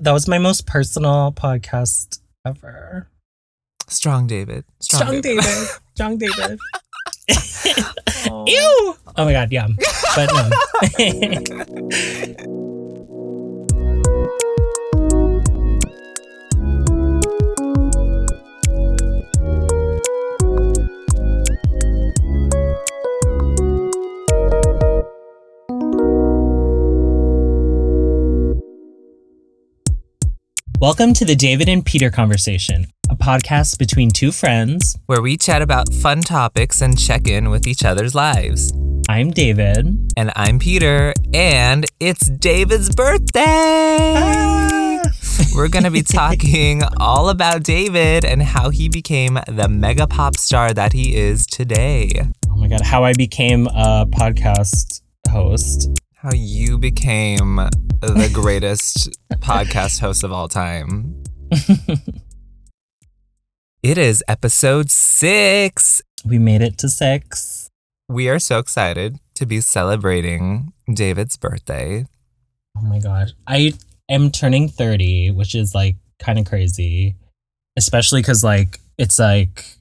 that was my most personal podcast ever. Strong David. Strong, David. Strong David. Ew. Oh my god, yeah. But no. Oh Welcome to the David and Peter Conversation, a podcast between two friends. Where we chat about fun topics and check in with each other's lives. I'm David. And I'm Peter, and it's David's birthday! Ah. We're going to be talking all about David and how he became the mega pop star that he is today. Oh my God, how I became a podcast host. How you became the greatest podcast host of all time. It is episode six. We made it to six. We are so excited to be celebrating David's birthday. Oh my gosh. I am turning 30, which is like kind of crazy, especially because like it's like.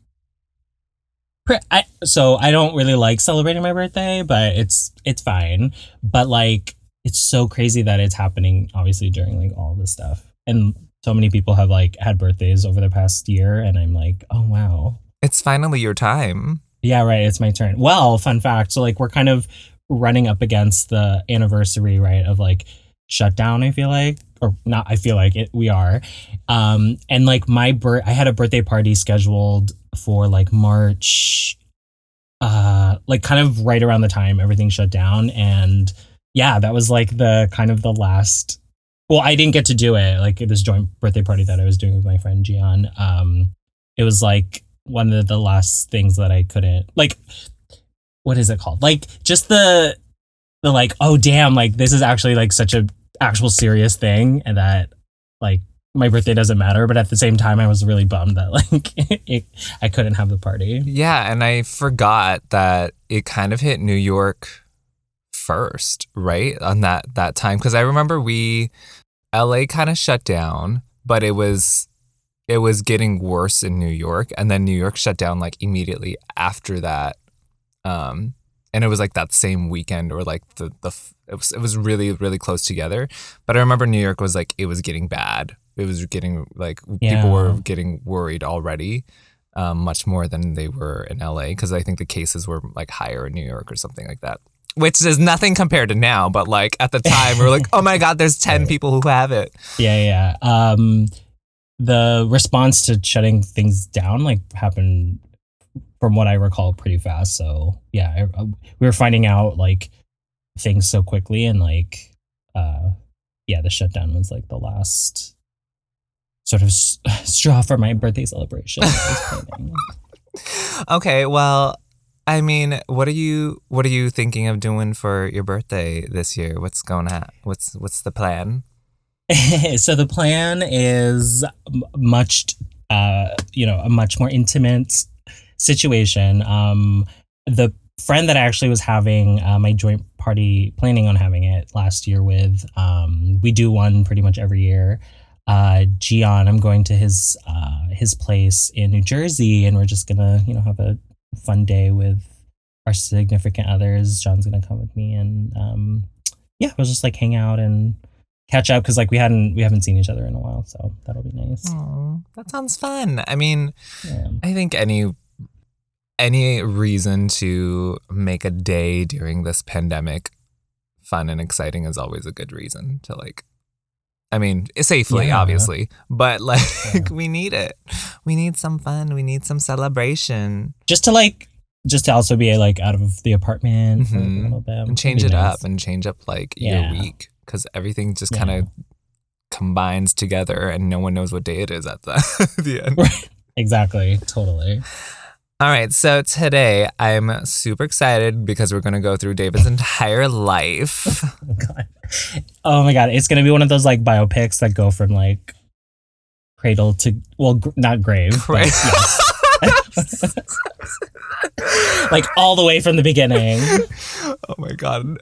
I, so I don't really like celebrating my birthday, but it's it's fine. But like it's so crazy that it's happening obviously during like all this stuff. And so many people have like had birthdays over the past year and I'm like, "Oh wow." It's finally your time. Yeah, right, it's my turn. Well, fun fact, so like we're kind of running up against the anniversary, right, of like shutdown, I feel like or not I feel like it we are. Um and like my bir- I had a birthday party scheduled for like March uh like kind of right around the time everything shut down and yeah, that was like the kind of the last. Well, I didn't get to do it like this joint birthday party that I was doing with my friend Gian. Um, it was like one of the last things that I couldn't like. What is it called? Like just the the like oh damn like this is actually like such a actual serious thing and that like my birthday doesn't matter but at the same time i was really bummed that like it, i couldn't have the party Yeah, and I forgot that it kind of hit New York first, right? On that that time cuz I remember we LA kind of shut down, but it was it was getting worse in New York and then New York shut down like immediately after that. Um and it was like that same weekend or like the the it was it was really really close together. But I remember New York was like it was getting bad. It was getting like people were getting worried already um, much more than they were in LA because I think the cases were like higher in New York or something like that. Which is nothing compared to now, but like at the time we were like, oh my god, there's ten people who have it. Yeah, yeah. Um, the response to shutting things down like happened, from what I recall, pretty fast. So yeah, I, I- we were finding out like things so quickly, and like, uh, yeah, the shutdown was like the last sort of s- straw for my birthday celebration. that I was planning. Okay, well, I mean, what are you what are you thinking of doing for your birthday this year? What's going on? What's what's the plan? so the plan is much uh you know a much more intimate situation um the friend that i actually was having uh, my joint party planning on having it last year with um we do one pretty much every year uh gian i'm going to his uh his place in new jersey and we're just gonna you know have a fun day with our significant others john's gonna come with me and um yeah we'll just like hang out and catch up because like we hadn't we haven't seen each other in a while so that'll be nice Oh, that sounds fun. I mean, yeah. I think any any reason to make a day during this pandemic fun and exciting is always a good reason to like I mean, safely Yeah. obviously, but like Yeah. we need it. We need some fun, we need some celebration just to like just to also be like out of the apartment like, a mm-hmm. little bit and change it nice. up and change up like your week cuz everything just kind of combines together and no one knows what day it is at the, the end. Right. exactly totally All right, so today I'm super excited because we're going to go through David's entire life. oh, god. oh my god it's gonna be one of those like biopics that go from like cradle to well gr- not grave Cra- yes. like all the way from the beginning oh my god.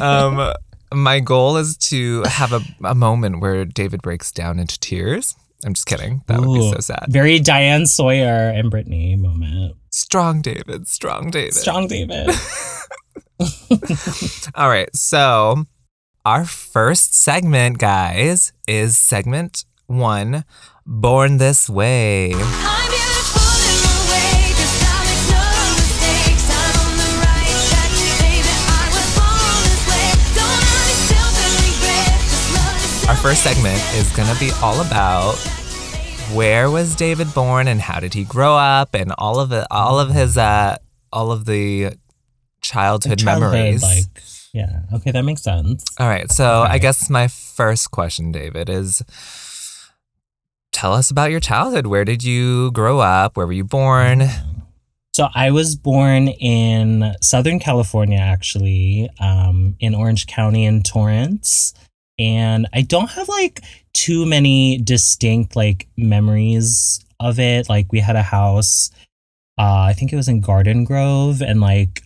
Um my goal is to have a, a moment where David breaks down into tears. I'm just kidding. That would be so sad. Very Diane Sawyer and Britney moment. Strong David, strong David. Strong David. All right. So, our first segment, guys, is segment one Born This Way. Our first segment is going to be all about where was David born and how did he grow up and all of it, all of his, uh, all of the childhood, Childhood, memories. Like, yeah. Okay, that makes sense. all right. So, I guess my first question, David, is tell us about your childhood. Where did you grow up? Where were you born? So I was born in Southern California, actually, um, in Orange County in Torrance. And I don't have like too many distinct like memories of it. Like we had a house, uh, I think it was in Garden Grove, and like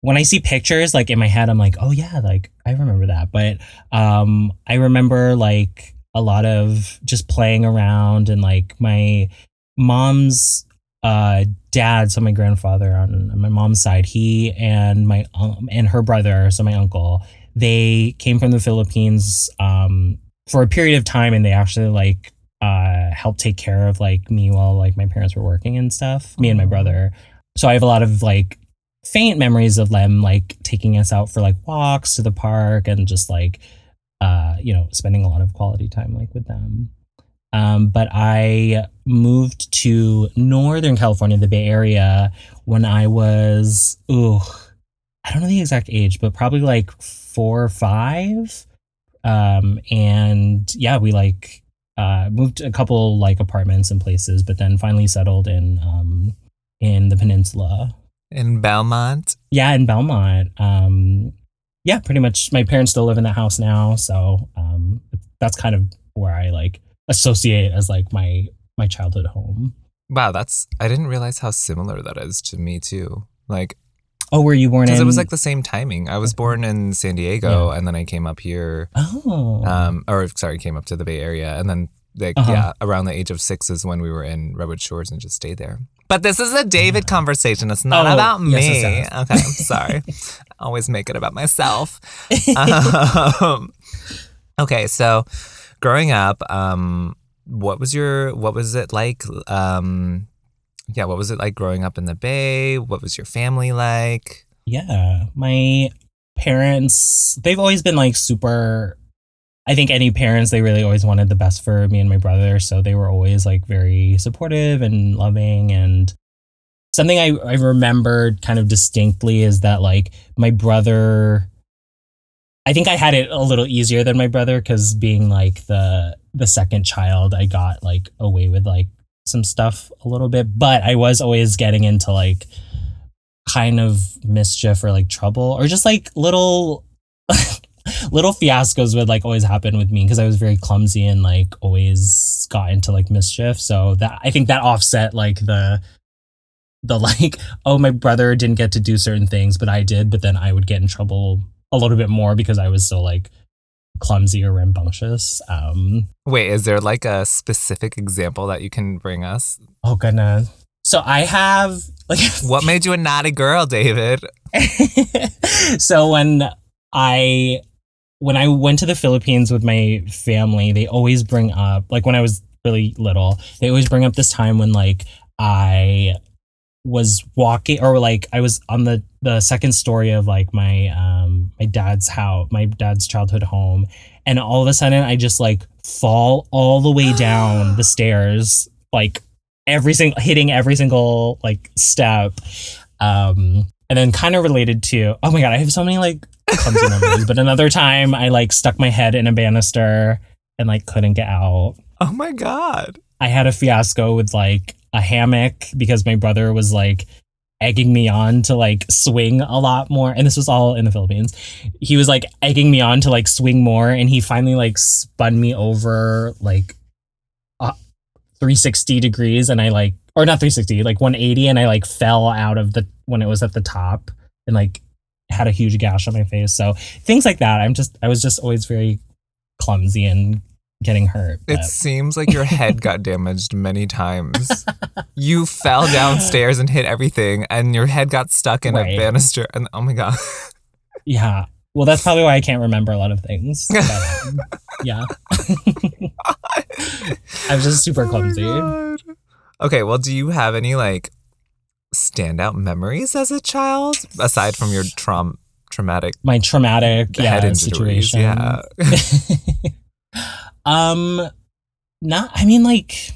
when I see pictures, like in my head, I'm like, oh yeah, like I remember that. But um, I remember like a lot of just playing around and like my mom's uh dad, so my grandfather on, my mom's side, he and my um, and her brother, so my uncle, they came from the Philippines um for a period of time, and they actually like uh helped take care of like me while like my parents were working and stuff, me and my brother. So I have a lot of like faint memories of them like taking us out for like walks to the park and just like uh you know spending a lot of quality time like with them um, but I moved to Northern California, the Bay Area, when I was, ooh, I don't know the exact age, but probably like four or five. Um, and yeah, we like uh, moved a couple like apartments and places, but then finally settled in um, in the peninsula. In Belmont? Yeah, in Belmont. Um, yeah, pretty much. My parents still live in the house now, so um, that's kind of where I like associate as like my my childhood home. Wow, that's, I didn't realize how similar that is to me too. Like, Oh, were you born in? because it was like the same timing. I was born in San Diego and then I came up here oh, um, or sorry, came up to the Bay Area, and then like Uh-huh. yeah, around the age of six is when we were in Redwood Shores and just stayed there. But this is a David conversation. It's not Oh, about me. yes, Okay, I'm sorry. I always make it about myself. um, okay, so growing up, um, what was your what was it like? Um, yeah, what was it like growing up in the Bay? What was your family like? yeah, my parents. They've always been like super. I think any parents they really always wanted the best for me and my brother, so they were always like very supportive and loving and something I, I remembered kind of distinctly is that like my brother I think I had it a little easier than my brother because being like the the second child, I got like away with like some stuff a little bit, but I was always getting into like kind of mischief or like trouble or just like little little fiascos would like always happen with me because I was very clumsy and like always got into like mischief. So that I think that offset like the the like oh my brother didn't get to do certain things but I did, but then I would get in trouble a little bit more because I was so like clumsy or rambunctious. Um Wait, is there like a specific example that you can bring us? oh goodness. So I have like What made you a naughty girl, David? so when I when I went to the Philippines with my family, they always bring up like when I was really little, they always bring up this time when like I was walking or like I was on the the second story of like my um my dad's house, my dad's childhood home, and all of a sudden I just like fall all the way down the stairs like every single hitting every single like step. Um and then kind of related to oh my god i have so many like clumsy memories. But another time i like stuck my head in a banister and like couldn't get out. Oh my god. i had a fiasco with like a hammock because my brother was like egging me on to like swing a lot more and this was all in the philippines he was like egging me on to like swing more and he finally like spun me over like uh, 360 degrees and i like or not 360 like 180 and i like fell out of the when it was at the top and like had a huge gash on my face. So things like that. I'm just I was just always very clumsy and getting hurt. It seems like your head got damaged many times. you fell downstairs and hit everything, and your head got stuck in Right. a banister. And oh my god, yeah. Well, that's probably why I can't remember a lot of things. But, um, yeah. I'm just super Oh clumsy. God. Okay, well, do you have any like standout memories as a child aside from your traum traumatic my traumatic yeah, head injuries? situation. Yeah. Um, not. I mean, like,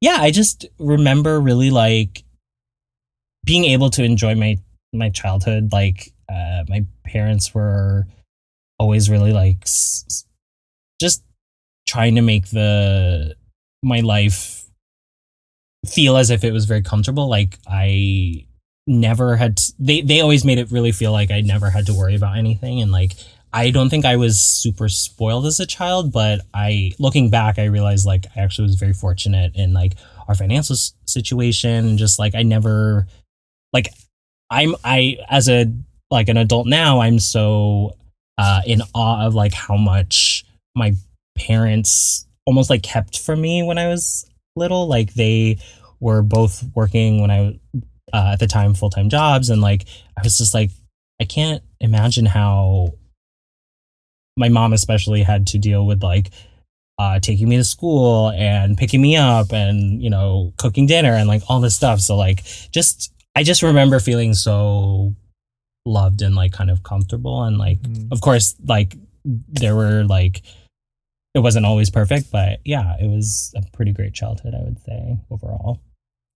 yeah. I just remember really like being able to enjoy my my childhood. Like, uh, my parents were always really like s- just trying to make the my life feel as if it was very comfortable. Like I never had t- they they always made it really feel like I never had to worry about anything and like I don't think I was super spoiled as a child, but I looking back I realized like I actually was very fortunate in like our financial s- situation and just like I never like I'm I as a like an adult now I'm so uh in awe of like how much my parents almost like kept from me when I was little. Like they were both working when I uh, at the time full time jobs, and like I was just like I can't imagine how my mom especially had to deal with like uh, taking me to school and picking me up and you know cooking dinner and like all this stuff. So like just I just remember feeling so loved and like kind of comfortable and like Mm. of course like there were like it wasn't always perfect but yeah it was a pretty great childhood i would say overall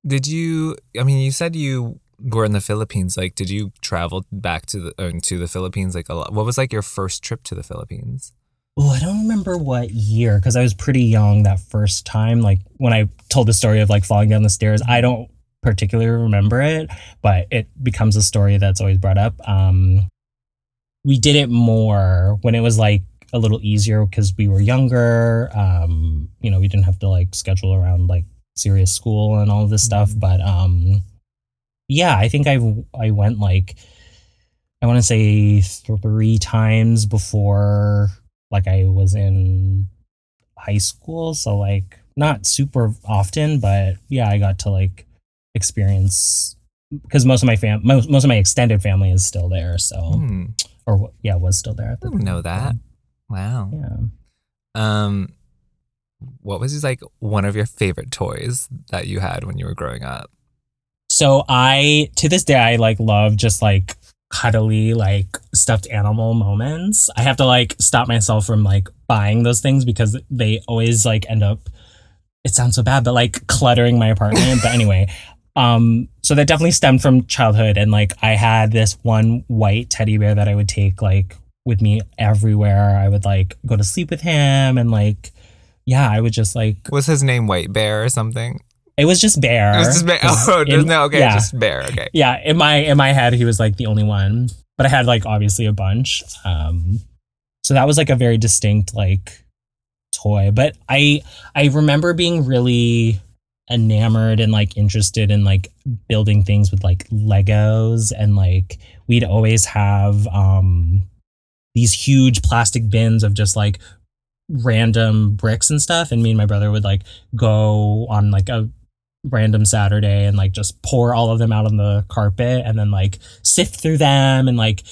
Did you? I mean, you said you were in the Philippines. Like, did you travel back to the uh, to the Philippines? Like, a lot? What was like your first trip to the Philippines? oh i don't remember what year because i was pretty young that first time like when i told the story of like falling down the stairs i don't particularly remember it but it becomes a story that's always brought up um we did it more when it was like a little easier because we were younger um you know we didn't have to like schedule around like serious school and all of this stuff Mhm. but um yeah i think I've i went like i want to say three times before like i was in high school so like not super often but yeah i got to like experience because most of my fam most, most of my extended family is still there so Hmm, or yeah was still there at I didn't know that. Wow. yeah Um, what was like one of your favorite toys that you had when you were growing up? So I to this day I like love just like cuddly like stuffed animal moments. I have to like stop myself from like buying those things because they always like end up it sounds so bad but like cluttering my apartment. but anyway, um so that definitely stemmed from childhood and like I had this one white teddy bear that I would take like with me everywhere. I would like go to sleep with him and like yeah, I would just like Was his name White Bear or something? It was just bear. It was just Bear. Oh, there's in- no okay, yeah. just Bear. Okay. yeah in my in my head he was like the only one but i had like obviously a bunch um so that was like a very distinct like toy but i i remember being really enamored and like interested in like building things with like legos and like we'd always have um these huge plastic bins of just like random bricks and stuff and me and my brother would like go on like a random Saturday and like just pour all of them out on the carpet and then like sift through them and like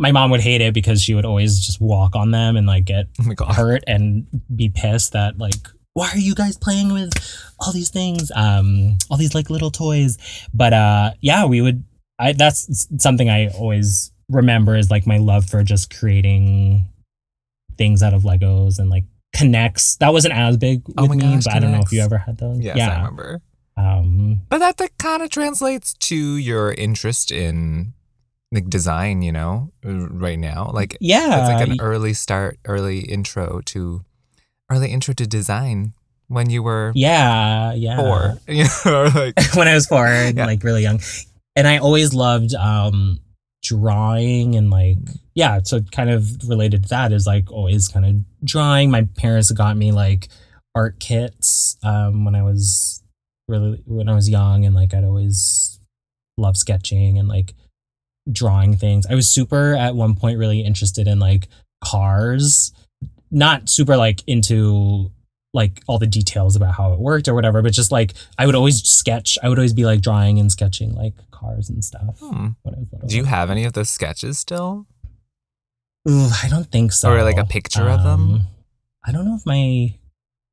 my mom would hate it because she would always just walk on them and like get Oh hurt and be pissed that like why are you guys playing with all these things? Um all these like little toys? But uh yeah we would I that's something I always remember is like my love for just creating things out of Legos and like connects. That wasn't as big with Oh my me gosh, but I don't know if you ever had those. Yes, I yeah. remember. Um But that that kind of translates to your interest in like design, you know, right now. Like yeah it's like an early start, early intro to early intro to design when you were yeah yeah four. You know, like when I was four and Yeah. like really young. And I always loved um drawing and like yeah, so kind of related to that is like always kind of drawing. My parents got me like art kits um when I was really when I was young and like I'd always love sketching and like drawing things. I was super at one point really interested in like cars, not super like into like all the details about how it worked or whatever, but just like I would always sketch. I would always be like drawing and sketching like cars and stuff Hmm. when I was little. Do you have any of those sketches still? Ooh, I don't think so. Or, like, a picture of them? Um, I don't know if my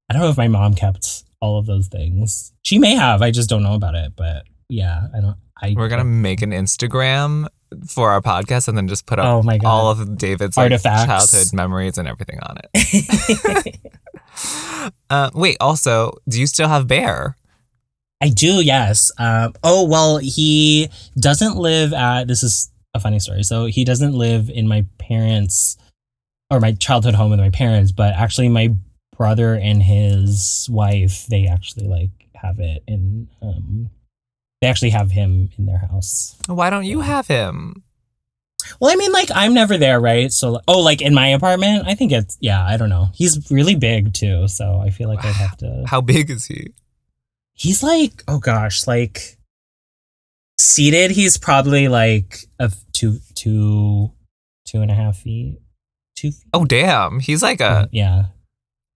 I don't know if my mom kept all of those things. She may have. I just don't know about it. But yeah, I don't. I We're gonna make an Instagram for our podcast and then just put up Oh my god! all of David's like, childhood memories and everything on it. uh, wait, also, do you still have Bear? I do. Yes. Um, oh well, he doesn't live at. This is a funny story. So he doesn't live in my parents or my childhood home with my parents, but actually my brother and his wife they actually like have it in. Um, they actually have him in their house. Why don't you have him? Well, I mean, like I'm never there, right? So, oh, like in my apartment, I think it's yeah. I don't know. He's really big too, so I feel like I'd have to. How big is he? He's like, oh gosh, like seated. He's probably like a two, two, two and a half feet. Two. Feet? Oh, damn. He's like a. yeah.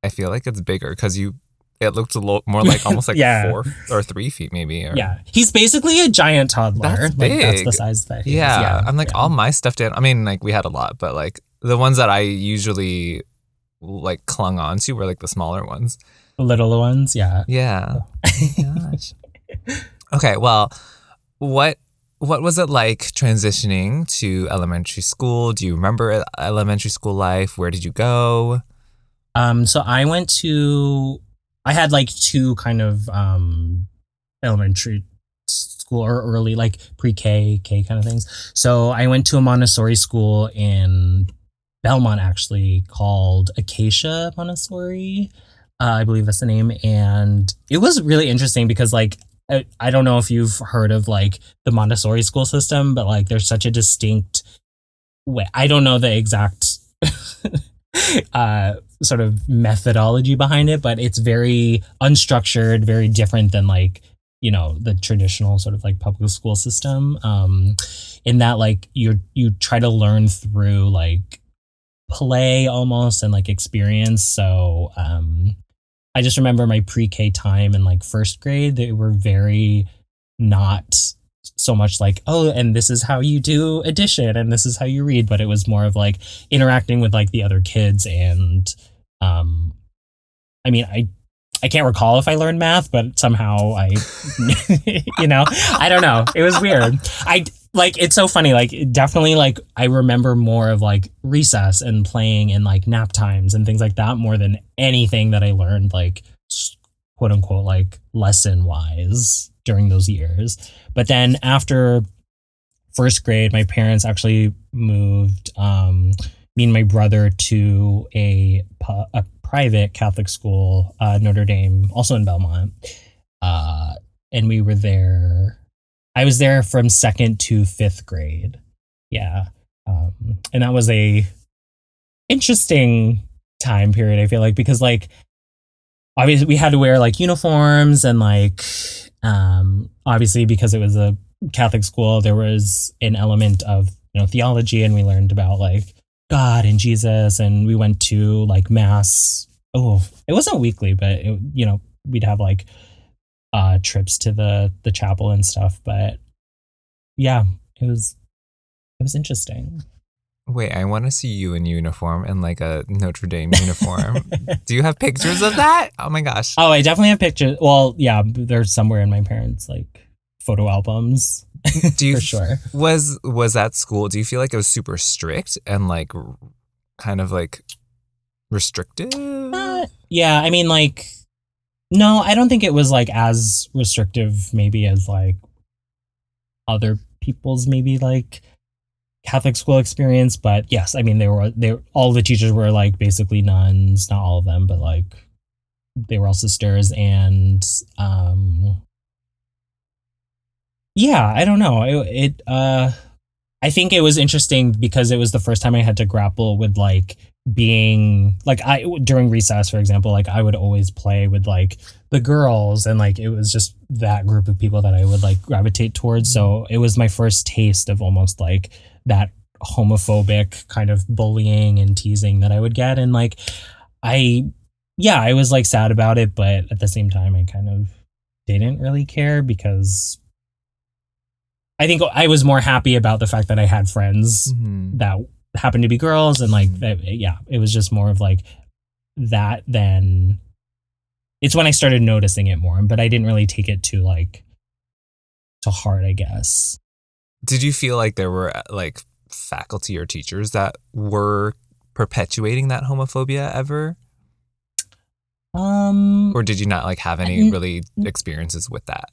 I feel like it's bigger because you. It looked a little more like almost like Yeah. four or three feet, maybe. Or, Yeah. He's basically a giant toddler. That's Like that's the size that he is. Yeah, I'm like yeah. all my stuffed an I mean, like we had a lot, but like the ones that I usually like clung on to were like the smaller ones. The little ones. Yeah. Yeah. Oh. Oh gosh. okay, well, what what was it like transitioning to elementary school? Do you remember uh, elementary school life? Where did you go? Um, so I went to, I had like two kind of um, elementary school or early, like pre K, K kind of things. So I went to a Montessori school in Belmont, actually, called Acacia Montessori. Uh, I believe that's the name. And it was really interesting because, like, I, I don't know if you've heard of like the Montessori school system, but like there's such a distinct way. I don't know the exact uh, sort of methodology behind it, but it's very unstructured, very different than like you know the traditional sort of like public school system. Um, in that like you you try to learn through like play almost and like experience. So um, I just remember my pre-K time in like first grade. They were very not so much like oh and this is how you do addition and this is how you read but it was more of like interacting with like the other kids and um i mean i i can't recall if i learned math but somehow i you know i don't know. It was weird. I like it's so funny. Like definitely like i remember more of like recess and playing and like nap times and things like that more than anything that i learned like quote unquote like lesson wise during those years. But then after first grade my parents actually moved um me and my brother to a, a private catholic school uh, notre dame also in belmont. Uh and we were there i was there from second to fifth grade. Yeah um and that was a interesting time period i feel like because like obviously we had to wear like uniforms and like um obviously because it was a catholic school there was an element of you know theology and we learned about like god and jesus and we went to like mass oh it wasn't weekly but it, you know we'd have like uh trips to the the chapel and stuff but yeah it was it was interesting Wait, I want to see you in uniform and like a Notre Dame uniform. Do you have pictures of that? Oh my gosh. oh i definitely have pictures well yeah they're somewhere in my parents like photo albums Do you for sure was was that school? Do you feel like it was super strict and like kind of like restrictive? Uh, yeah, I mean, like, no, I don't think it was like as restrictive, maybe as like other people's maybe like Catholic school experience. But yes, I mean, they were they all the teachers were like basically nuns, not all of them, but like they were all sisters, and um, yeah, I don't know, it, it uh. I think it was interesting because it was the first time I had to grapple with like being like I during recess, for example, like I would always play with like the girls, and like it was just that group of people that I would like gravitate towards. So it was my first taste of almost like that homophobic kind of bullying and teasing that I would get, and like I, yeah, I was like sad about it, but at the same time, I kind of didn't really care because I think I was more happy about the fact that I had friends Mhm. that happened to be girls and like Mhm. that, yeah it was just more of like that then it's when i started noticing it more but i didn't really take it to like to heart i guess Did you feel like there were uh, like faculty or teachers that were perpetuating that homophobia ever? um Or did you not like have any really experiences with that?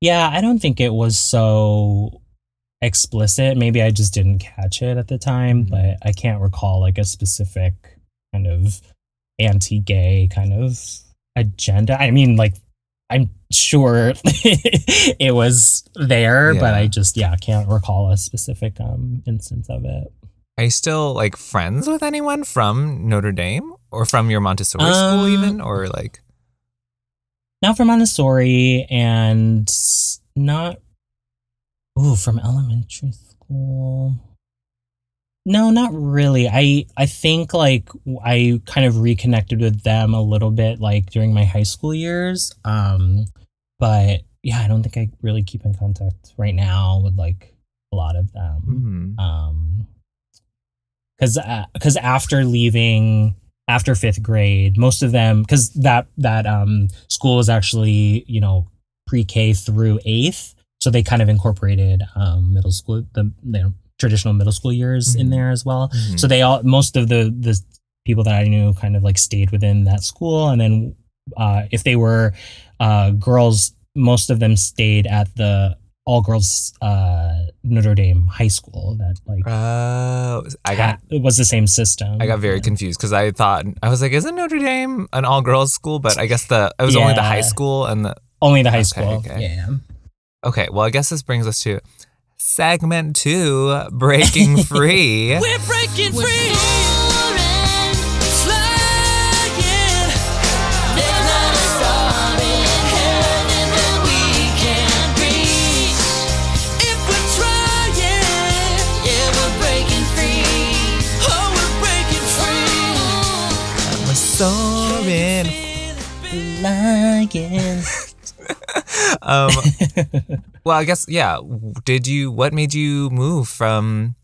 Yeah i don't think it was so explicit. Maybe i just didn't catch it at the time Mhm. but i can't recall like a specific kind of anti-gay kind of agenda. I mean like i'm sure it was there but i just yeah can't recall a specific um instance of it. Are you still like friends with anyone from Notre Dame or from your Montessori school Um, even or like not from montessori and not ooh from elementary school. No not really. I i think like i kind of reconnected with them a little bit like during my high school years um but yeah i don't think i really keep in contact right now with like a lot of them. Mhm. um because because after leaving after fifth grade most of them because that that um school was actually you know pre-k through eighth so they kind of incorporated um middle school the you know, traditional middle school years in Mhm. there as well Mhm. so they all most of the the people that i knew kind of like stayed within that school and then uh if they were uh girls most of them stayed at the all girls uh notre dame high school that like Oh, I got ha- it was the same system I got very Yeah. confused because I thought I was like, isn't Notre Dame an all girls school? But I guess the it was only the high school and the only the high Okay, school okay. yeah okay. Well, I guess this brings us to segment two, breaking free. We're breaking free. Lying. Um, well, I guess yeah. Did you? What made you move from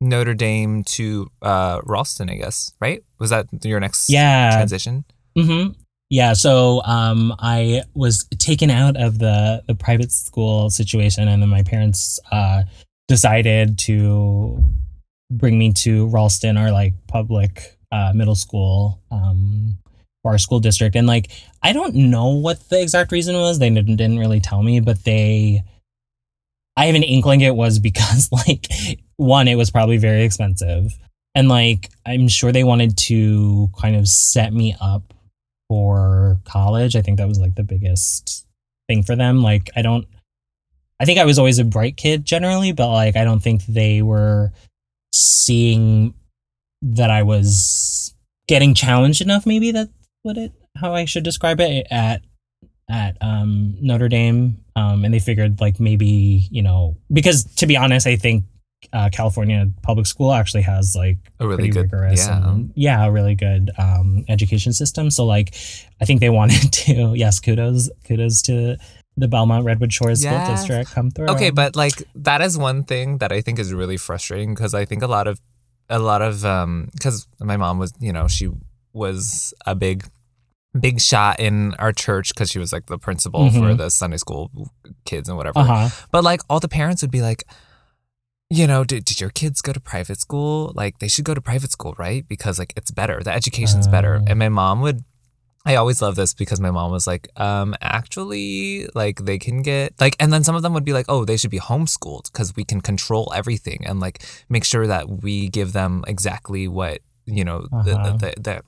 Notre Dame to uh, Ralston? I guess right. Was that your next yeah transition? hmm Yeah, so um, I was taken out of the the private school situation, and then my parents uh, decided to bring me to Ralston, our like public uh, middle school, um, our school district. And like, I don't know what the exact reason was. They didn't, didn't really tell me, but they. I have an inkling it was because like one, it was probably very expensive, and like I'm sure they wanted to kind of set me up for college. I think that was like the biggest thing for them. Like I don't I think I was always a bright kid generally, but like I don't think they were seeing that I was getting challenged enough maybe that's what it how I should describe it at at um Notre Dame um and they figured like maybe, you know, because to be honest, I think uh, California public school actually has like A really good. rigorous Yeah. and yeah a really good um education system so like i think they wanted to yes kudos kudos to the belmont redwood shores Yes. school district come through Okay, but like that is one thing that I think is really frustrating because I think a lot of a lot of um because my mom was you know she was a big big shot in our church because she was like the principal for Mhm. the Sunday school kids and whatever. uh-huh But like all the parents would be like, you know, did, did your kids go to private school? Like they should go to private school, right? Because like it's better. The education's better. Oh. And my mom would I always love this because my mom was like, um, actually, like they can get like, and then some of them would be like, oh, they should be homeschooled because we can control everything and like make sure that we give them exactly what you know Uh-huh. the, the, the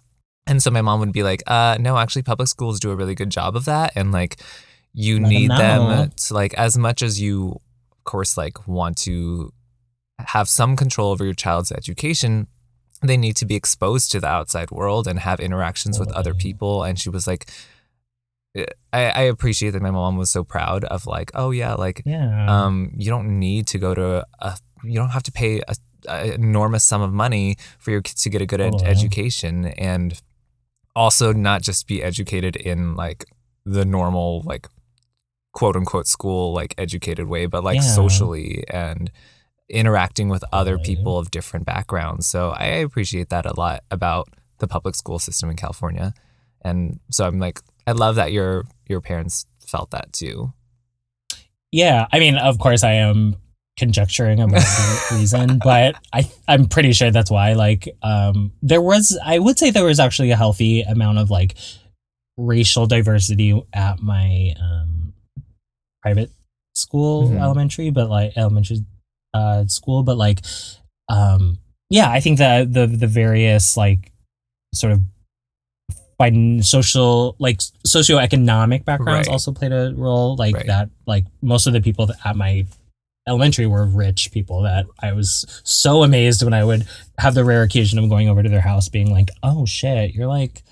and so my mom would be like, uh, no, actually, public schools do a really good job of that, and like you Let need them know. to like as much as you, of course, like want to have some control over your child's education they need to be exposed to the outside world and have interactions with other people. And she was like, I, I appreciate that my mom was so proud of like, oh yeah, like Yeah. um, you don't need to go to a, you don't have to pay a, a enormous sum of money for your kids to get a good ed- education and also not just be educated in like the normal like quote unquote school like educated way but like Yeah. socially and interacting with other people of different backgrounds. So i appreciate that a lot about the public school system in california. And so i'm like i love that your your parents felt that too. Yeah, I mean, of course, I am conjecturing about the reason, but I I'm pretty sure that's why. Like, um, there was I would say there was actually a healthy amount of like racial diversity at my um private school Mhm. elementary, but like elementary uh school, but like um yeah, I think that the the various like sort of fin- social like socioeconomic backgrounds Right. also played a role like Right. that like most of the people at my elementary were rich people that I was so amazed when I would have the rare occasion of going over to their house being like oh shit you're like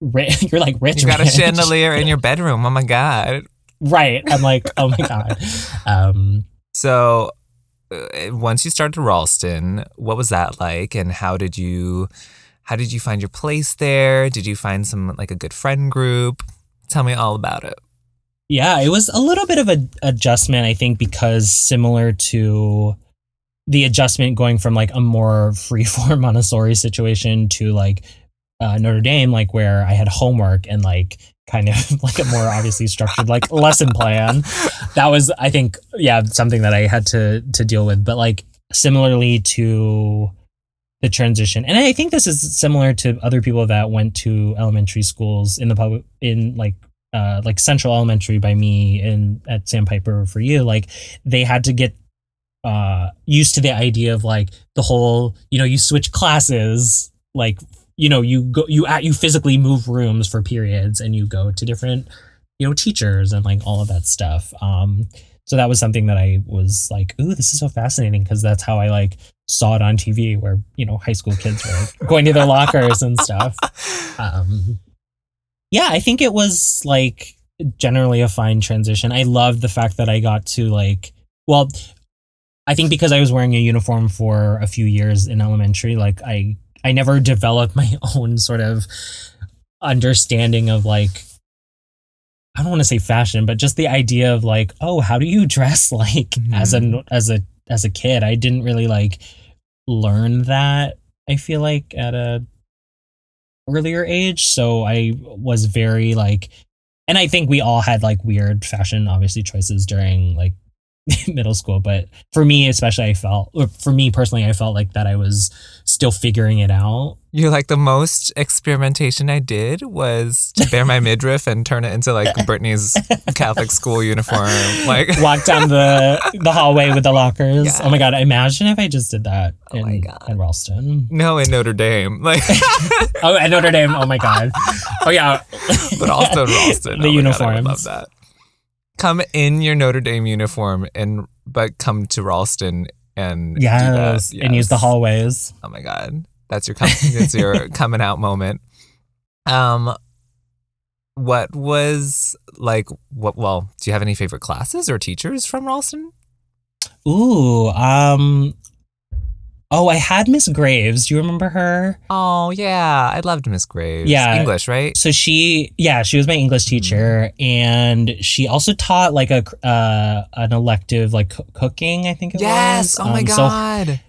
ri- you're like rich you got a chandelier in your bedroom oh my god right I'm like oh my god um So, uh, once you started Ralston, what was that like, and how did you, how did you find your place there? Did you find some like a good friend group? Tell me all about it. Yeah, it was a little bit of a adjustment, I think, because similar to the adjustment going from like a more freeform Montessori situation to like uh, Notre Dame, like where I had homework and like kind of like a more obviously structured like lesson plan. That was, I think, yeah, something that I had to to deal with. But like similarly to the transition, and I think this is similar to other people that went to elementary schools in the public in like uh, like Central Elementary by me and at Sandpiper for you, like they had to get uh, used to the idea of like the whole, you know, you switch classes, like you know, you go, you at you physically move rooms for periods, and you go to different, you know, teachers and like all of that stuff. Um, so that was something that I was like, ooh, this is so fascinating because that's how I like saw it on TV, where you know high school kids were going to their lockers and stuff um yeah i think it was like generally a fine transition. I loved the fact that i got to like well i think because i was wearing a uniform for a few years in elementary like i i never developed my own sort of understanding of like i don't want to say fashion but just the idea of like oh how do you dress like as a mm-hmm. as a as a kid? I didn't really like learn that i feel like at a earlier age so i was very like and i think we all had like weird fashion obviously choices during like middle school but for me especially i felt or for me personally i felt like that i was still figuring it out. You're like the most experimentation I did was to bare my midriff and turn it into like Britney's Catholic school uniform. Like, walk down the the hallway with the lockers. Oh my god imagine if i just did that Oh in, in ralston. No, in Notre Dame, like, oh at notre dame. Oh my god. Oh yeah. But also in Ralston. the Oh my God, I uniforms. love that. Come in your Notre Dame uniform and but come to Ralston and do yes, and use the hallways Oh my god, that's your com- that's your coming out moment. Um, what was like? What? Well, do you have any favorite classes or teachers from Ralston? Ooh, um Oh, I had Miss Graves. Do you remember her? Oh yeah, I loved Miss Graves. Yeah. English, right? So she yeah, she was my English teacher and she also taught like a uh an elective like coo- cooking, I think it Yes. was. Oh my Um, so- god.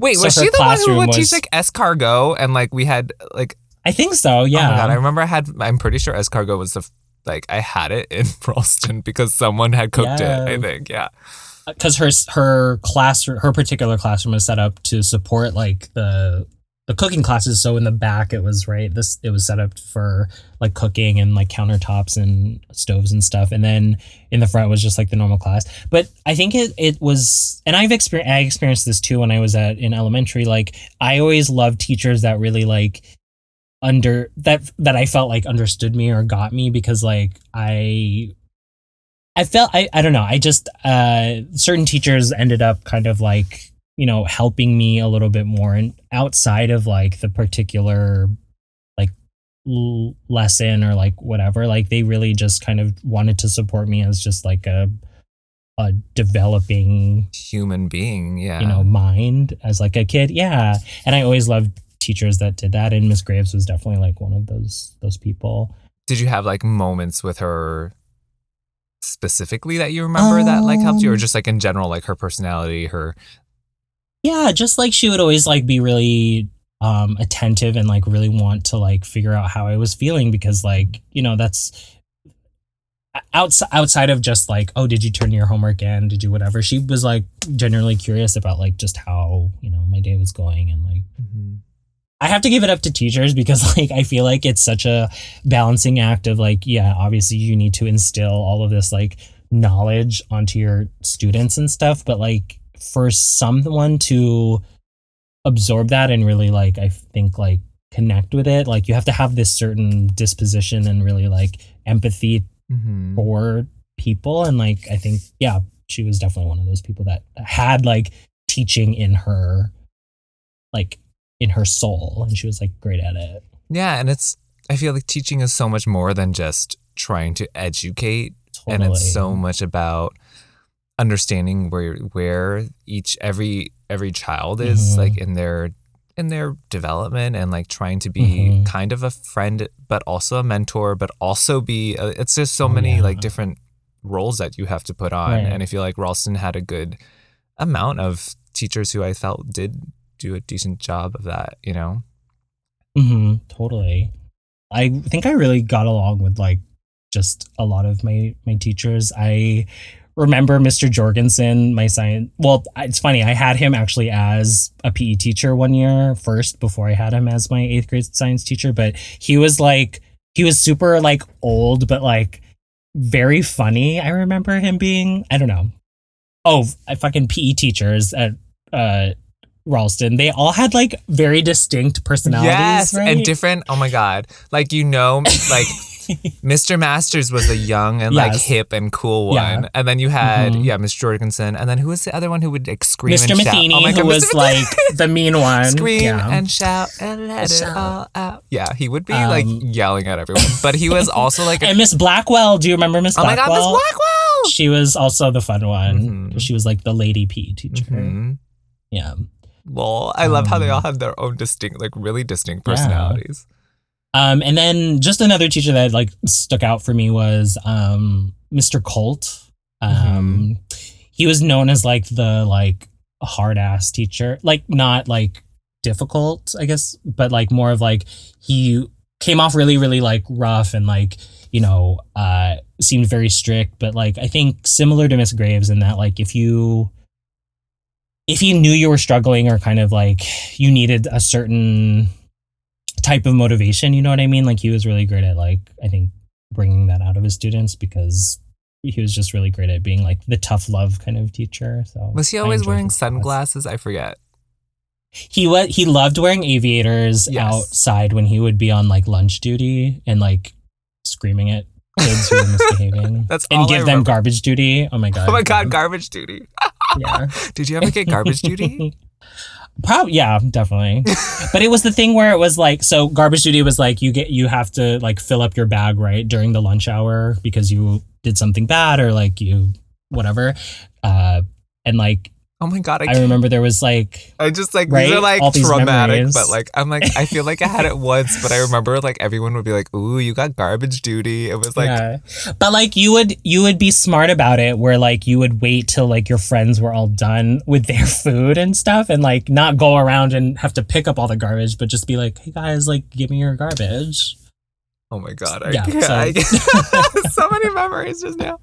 Wait, so was she the one who would teach like escargot and like we had like I think so, yeah. Oh my god, I remember I had I'm pretty sure escargot was the like I had it in Ralston because someone had cooked it, I think. Yeah. Because her her class her particular classroom was set up to support like the the cooking classes. So in the back it was right this it was set up for like cooking and like countertops and stoves and stuff. And then in the front was just like the normal class. But i think it it was and i've experienced i experienced this too when i was at in elementary. Like i always loved teachers that really like under that that i felt like understood me or got me because like i I felt I, I don't know. I just uh certain teachers ended up kind of like you know, helping me a little bit more and outside of like the particular like l- lesson or like whatever. Like they really just kind of wanted to support me as just like a a developing Human being, yeah. you know mind as like a kid yeah and i always loved teachers that did that and miss graves was definitely like one of those those people Did you have like moments with her specifically that you remember that like helped you, or Um, just like in general, like her personality, her yeah just like she would always like be really um attentive and like really want to like figure out how i was feeling because like you know that's outside outside of just like oh did you turn your homework in? Did you whatever? She was like generally curious about like just how you know my day was going and like I have to give it up to teachers because like I feel like it's such a balancing act of like yeah obviously you need to instill all of this like knowledge onto your students and stuff but like for someone to absorb that and really like I think like connect with it like you have to have this certain disposition and really like empathy Mhm. for people and like I think yeah she was definitely one of those people that had like teaching in her like in her soul and she was like great at it Yeah, and it's I feel like teaching is so much more than just trying to educate, totally. and it's so much about understanding where where each every every child is Mhm. like in their in their development and like trying to be Mhm. kind of a friend but also a mentor but also be a, it's just so Oh, many yeah. like different roles that you have to put on Right. and i feel like ralston had a good amount of teachers who i felt did do a decent job of that you know? Hmm totally. I think I really got along with like just a lot of my my teachers. I remember Mr. Jorgensen my science well it's funny I had him actually as a PE teacher one year first before I had him as my 8th grade science teacher but he was like he was super like old but like very funny I remember him being I don't know. Oh I fucking PE teachers at uh Ralston they all had like very distinct personalities Yes, right? and different. Oh my god! Like you know, like Mr. Masters was a young and like hip and cool one, Yeah. and then you had Mhm. yeah, Miss Jorgensen, and then who was the other one who would like scream Mr. and shout? Oh my god, who was Mr. like the mean one. scream yeah. and shout and let it all out. Yeah, he would be like Um, yelling at everyone, but he was also like, a, and Miss Blackwell, do you remember Miss oh my god, Miss Blackwell? Blackwell. She was also the fun one. Mhm. She was like the lady P teacher. Mhm. Yeah. Well, I love how they Um, all have their own distinct, like really distinct Yeah. personalities. Um, and then just another teacher that like stuck out for me was um, Mr. Colt. Um, Mm-hmm. He was known as like the like hard ass teacher, like not like difficult, I guess, but like more of like he came off really, really like rough and like you know uh, seemed very strict. But like I think similar to Miss Graves in that like if you if he knew you were struggling or kind of like you needed a certain type of motivation, you know what I mean? Like he was really great at like I think bringing that out of his students because he was just really great at being like the tough love kind of teacher. So Was he always wearing sunglasses? I forget. He was he loved wearing aviators Yes. outside when he would be on like lunch duty and like screaming at kids who were misbehaving. That's and give them garbage duty. Oh my oh god. Oh my god, garbage duty. yeah. Did you ever get garbage duty? Probably, yeah, definitely. but it was the thing where it was like, so garbage duty was like you get you have to like fill up your bag right during the lunch hour because you did something bad or like you whatever. Uh, and like Oh my god, I, I, remember there was like I just like these are like these traumatic, memories. but like I'm like I feel like I had it once, but I remember like everyone would be like, "Ooh, you got garbage duty." It was like, yeah. But like you would you would be smart about it where like you would wait till like your friends were all done with their food and stuff and like not go around and have to pick up all the garbage, but just be like, Hey guys, like give me your garbage. oh my god, I Yeah, can't. so- I, so many memories just now.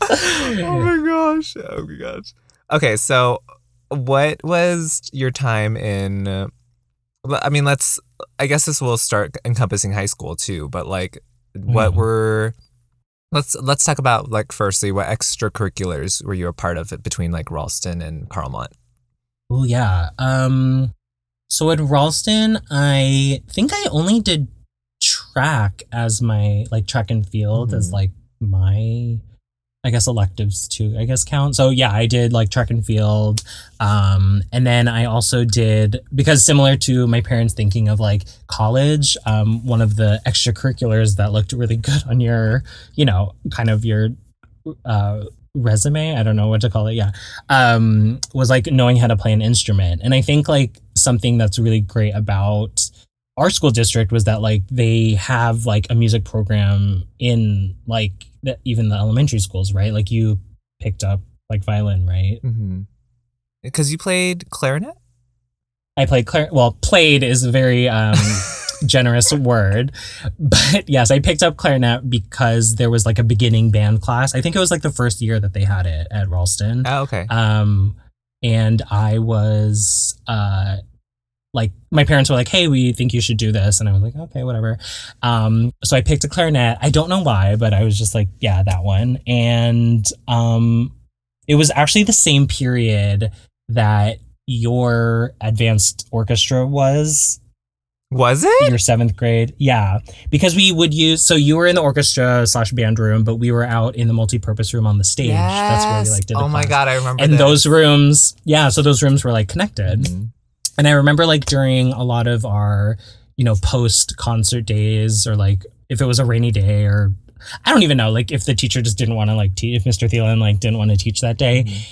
oh my gosh, oh my gosh. Okay, so what was your time in? uh, I mean, let's. I guess this will start encompassing high school too, but like, what Mhm. were? Let's let's talk about like firstly, what extracurriculars were you a part of between like Ralston and Carlmont? Oh yeah. Um so at Ralston, I think I only did track as my like track and field as Mhm. like my I guess electives too, I guess count. So yeah, I did like track and field. Um, and then I also did, because similar to my parents thinking of like college, um, one of the extracurriculars that looked really good on your, you know, kind of your uh, resume, I don't know what to call it, yeah, um, was like knowing how to play an instrument. And I think like something that's really great about our school district was that like they have like a music program in like the, even the elementary schools, right? Like you picked up like violin, right? Because you played clarinet. I played clar- well, played is a very um generous word, but yes, I picked up clarinet because there was like a beginning band class. I think it was like the first year that they had it at Ralston. Oh, okay. Um, and I was uh, like, my parents were like, "Hey, we think you should do this," and I was like, "Okay, whatever." Um, so I picked a clarinet. I don't know why, but I was just like, "Yeah, that one." And um, it was actually the same period that your advanced orchestra was Was it? your seventh grade. Yeah, because we would use. So you were in the orchestra slash band room, but we were out in the multi-purpose room on the stage. Yes. That's where we like did. Oh my class. god, I remember. And this. those rooms, yeah. So those rooms were like connected. Mhm. And I remember like during a lot of our, you know, post concert days, or like if it was a rainy day, or I don't even know, like if the teacher just didn't want to like teach, if Mr. Thielen like didn't want to teach that day. Mhm.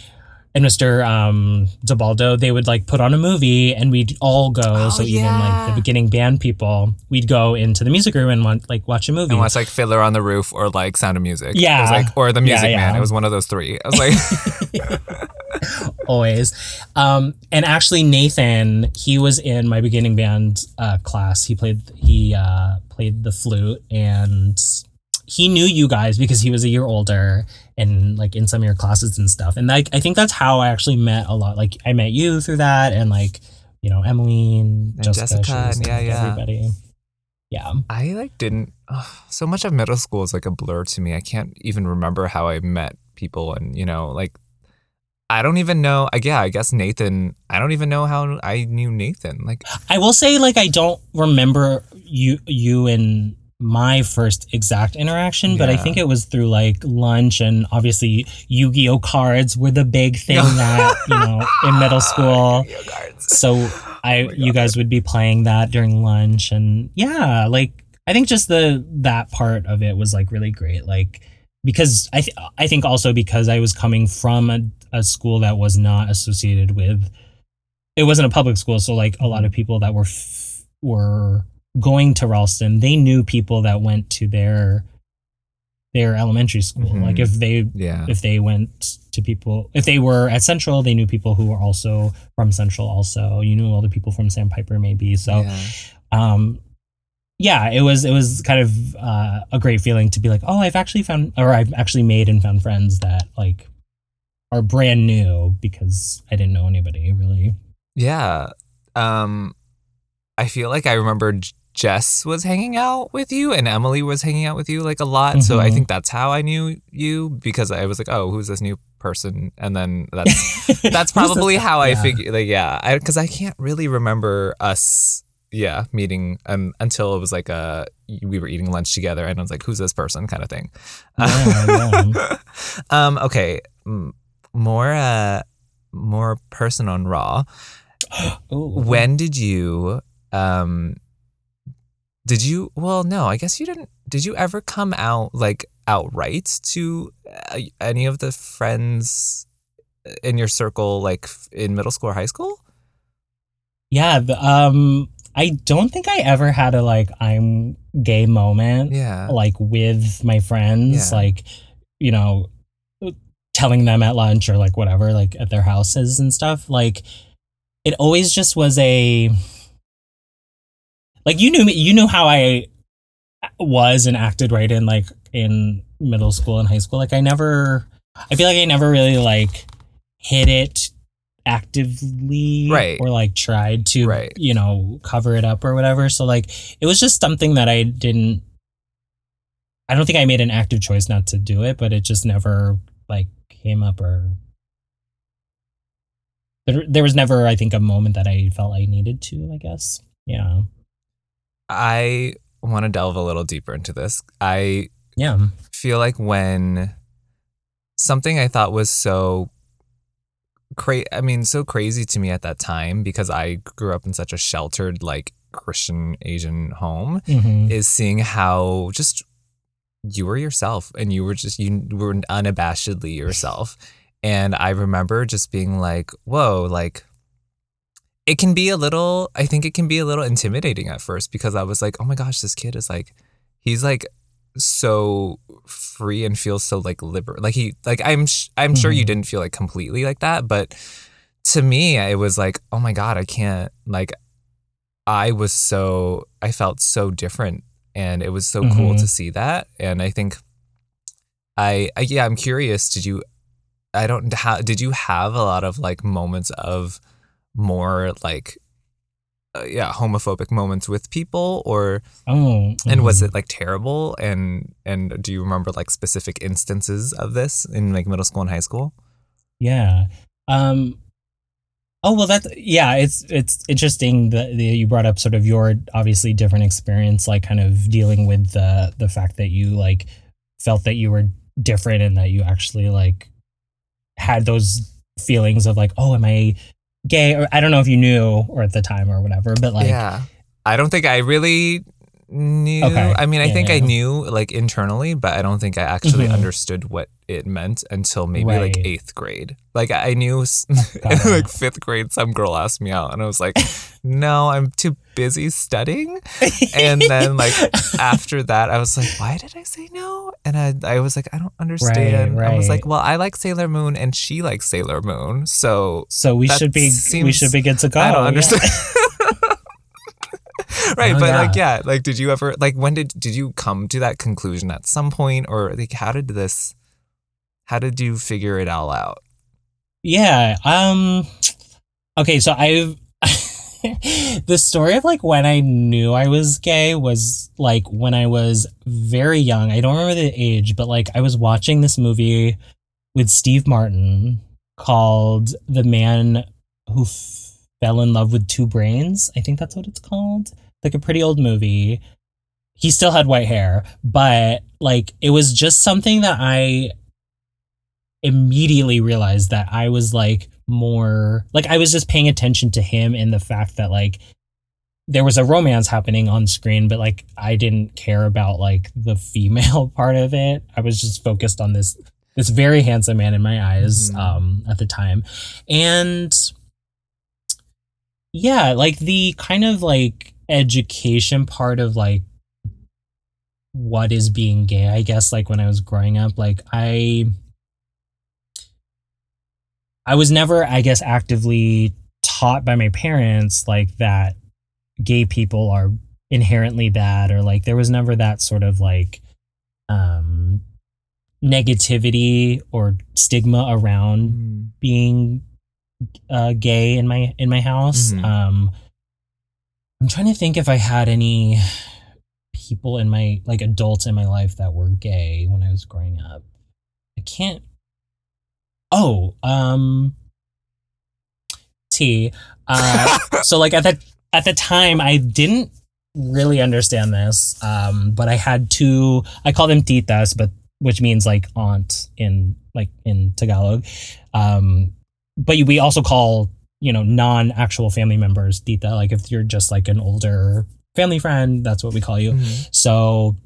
And Mr. Um, Zabaldo, they would like put on a movie and we'd all go. Oh, so even like the beginning band people, we'd go into the music room and want, like watch a movie. And watch like Fiddler on the Roof or like Sound of Music. It Yeah. was like or The Yeah, Music Man. It was one of those three. I was like, always. Um, and actually, Nathan, he was in my beginning band uh, class. He played he uh, played the flute, and he knew you guys because he was a year older and like in some of your classes and stuff. And like I think that's how I actually met a lot. Like I met you through that, and like you know Emily and, And Jessica, Jessica, and yeah, like, yeah. everybody. Yeah, I like didn't. ugh, so much of middle school is like a blur to me. I can't even remember how I met people, and you know, like I don't even know. Like, yeah, I guess Nathan. I don't even know how I knew Nathan. Like, I will say like I don't remember you you and my first exact interaction, but I think it was through like lunch and obviously Yu-Gi-Oh cards were the big thing that, you know, in middle school. So I Oh you guys would be playing that during lunch and yeah, like I think just the that part of it was like really great. Like because I th- I think also because I was coming from a, a school that was not associated with it wasn't a public school, so like a lot of people that were f- were going to Ralston, they knew people that went to their their elementary school. Mhm. Like if they Yeah. if they went to people if they were at Central, they knew people who were also from Central. Also, you knew all the people from Sandpiper, maybe. So, yeah. um, yeah, it was it was kind of uh, a great feeling to be like, oh, I've actually found or I've actually made and found friends that like are brand new because I didn't know anybody really. Yeah. Um I feel like I remember J- Jess was hanging out with you and Emily was hanging out with you like a lot. So I Mhm. think that's how I knew you because I was like, "Oh, who's this new person?" And then that's that's probably how I figured. like yeah, cuz I can't really remember us yeah, meeting um, until it was like a we were eating lunch together and I was like, "Who's this person?" kind of thing. Yeah, yeah. um okay, more uh more person on raw when did you um did you well no i guess you didn't did you ever come out like outright to uh, any of the friends in your circle like in middle school or high school Yeah, the, um, I don't think I ever had a like I'm gay moment yeah like with my friends, Yeah. like you know, telling them at lunch or like whatever, like at their houses and stuff. Like it always just was a like you knew me, you knew how I was and acted right in like in middle school and high school. Like I never, I feel like I never really like hit it actively Right. or like tried to Right. you know cover it up or whatever so like it was just something that i didn't i don't think i made an active choice not to do it but it just never like came up or there, there was never i think a moment that i felt i needed to i guess yeah i want to delve a little deeper into this i yeah feel like when something I thought was so cra I mean, so crazy to me at that time because I grew up in such a sheltered, like Christian Asian home Mhm. is seeing how just you were yourself and you were just you were unabashedly yourself. And I remember just being like, whoa, like it can be a little I think it can be a little intimidating at first because I was like, oh my gosh, this kid is like he's like so free and feels so like liber like he like I'm sh- I'm sure you Mhm. didn't feel like completely like that, but to me it was like, oh my god, I can't like I was so I felt so different and it was so cool Mhm. to see that and I think I, I yeah, I'm curious, did you I don't how did you have a lot of like moments of more like uh, yeah, homophobic moments with people or Oh, and was mhm. it like terrible and and do you remember like specific instances of this in like middle school and high school? Yeah. Um Oh well that's yeah, it's it's interesting that that you brought up sort of your obviously different experience like kind of dealing with the the fact that you like felt that you were different and that you actually like had those feelings of like, oh, am I gay? Or I don't know if you knew or at the time or whatever, but like yeah. I don't think I really knew. Okay. I mean, I Yeah, think I knew like internally, but I don't think I actually Mhm. understood what it meant until maybe like eighth grade. Like I knew in like fifth grade, some girl asked me out, and I was like, "No, I'm too busy studying." And then like after that, I was like, "Why did I say no?" And I I was like, "I don't understand." I was like, "Well, I like Sailor Moon, and she likes Sailor Moon, so so we should be we should be good to go. I don't Oh, yeah. right, Oh, but yeah. like yeah, like did you ever like when did did you come to that conclusion at some point or like how did this how did you figure it all out? Yeah. Um okay, so I've the story of like when I knew I was gay was like when I was very young. I don't remember the age, but like I was watching this movie with Steve Martin called The Man Who F- Fell in Love with Two Brains. I think that's what it's called. Like a pretty old movie. He still had white hair, but like it was just something that I immediately realized that I was like more like I was just paying attention to him and the fact that like there was a romance happening on screen, but like I didn't care about like the female part of it. I was just focused on this this very handsome man in my eyes Mhm. um at the time. And yeah, like the kind of like education part of like what is being gay, I guess like when I was growing up, like I I was never, I guess, actively taught by my parents like that gay people are inherently bad or like there was never that sort of like um negativity or stigma around being uh gay in my in my house Mhm. um i'm trying to think if i had any people in my like adults in my life that were gay when i was growing up. I can't oh um t uh so like at the at the time i didn't really understand this um but i had two i call them titas but which means like aunt in like in tagalog. Um but we also call you know non actual family members tita like if you're just like an older family friend that's what we call you Mhm. so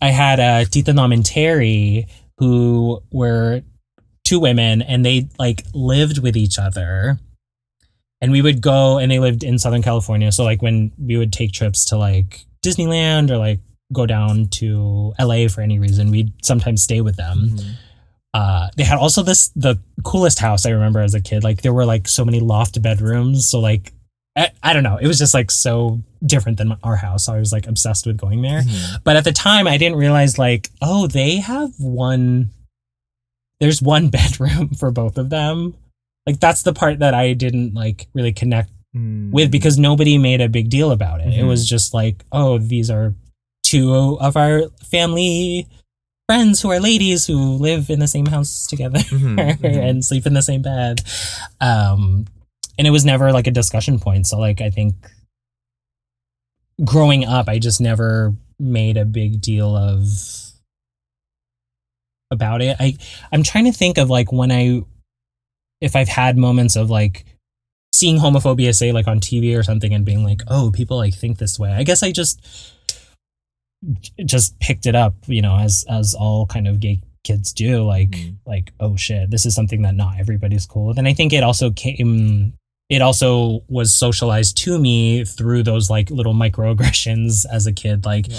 I had a Tita Nom and Terry who were two women and they like lived with each other. And we would go and they lived in Southern California. So like when we would take trips to like Disneyland or like go down to LA for any reason, we'd sometimes stay with them Mhm. Uh they had also this the coolest house i remember as a kid. Like there were like so many loft bedrooms. So like I, I don't know. It was just like so different than our house. So i was like obsessed with going there. Mhm. but at the time i didn't realize like oh they have one there's one bedroom for both of them. Like that's the part that i didn't like really connect with because nobody made a big deal about it. It Mhm. was just like oh these are two of our family friends who are ladies who live in the same house together Mhm, mhm. and sleep in the same bed. Um, and it was never like a discussion point. So like I think growing up, I just never made a big deal of about it. I I'm trying to think of like when I if I've had moments of like seeing homophobia say like on TV or something and being like, "Oh, people like think this way." I guess I just just picked it up, you know, as as all kind of gay kids do like Mhm. like oh shit, this is something that not everybody's cool with. And I think it also came it also was socialized to me through those like little microaggressions as a kid like Yeah.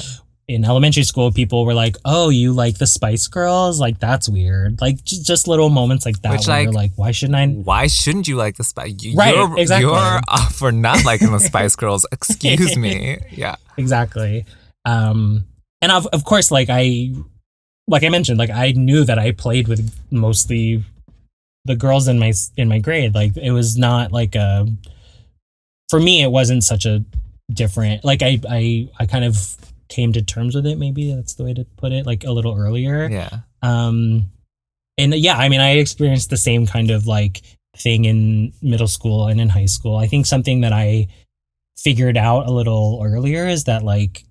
in elementary school people were like oh you like the spice girls like that's weird like j- just little moments like that Which, like, like why shouldn't i Why shouldn't you like the Spice? You, Right, You're, exactly. You're uh, for not liking the Spice Girls. Excuse me. Yeah. exactly um and of, of course like i like i mentioned like i knew that i played with mostly the girls in my in my grade. Like it was not like a for me it wasn't such a different like i i i kind of came to terms with it maybe that's the way to put it like a little earlier. Yeah. um and yeah i mean i experienced the same kind of like thing in middle school and in high school. I think something that i figured out a little earlier is that like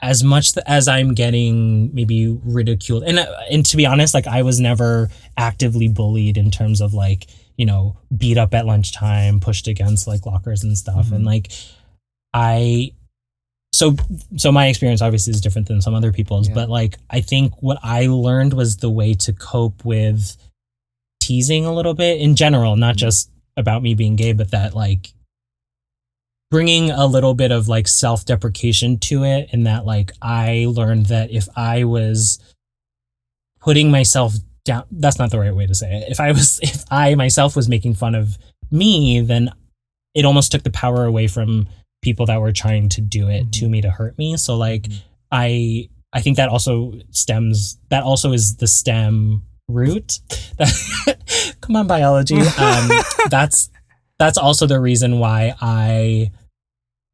as much th- as i'm getting maybe ridiculed and uh, and to be honest like i was never actively bullied in terms of like you know beat up at lunchtime pushed against like lockers and stuff and Mhm. like i so so my experience obviously is different than some other people's Yeah. but like i think what i learned was the way to cope with teasing a little bit in general not Mhm. just about me being gay but that like bringing a little bit of like self-deprecation to it and that like i learned that if i was putting myself down that's not the right way to say it. If i was if i myself was making fun of me then it almost took the power away from people that were trying to do it to me to hurt me. So like Mhm. i i think that also stems that also is the stem root. Come on biology. Um that's that's also the reason why i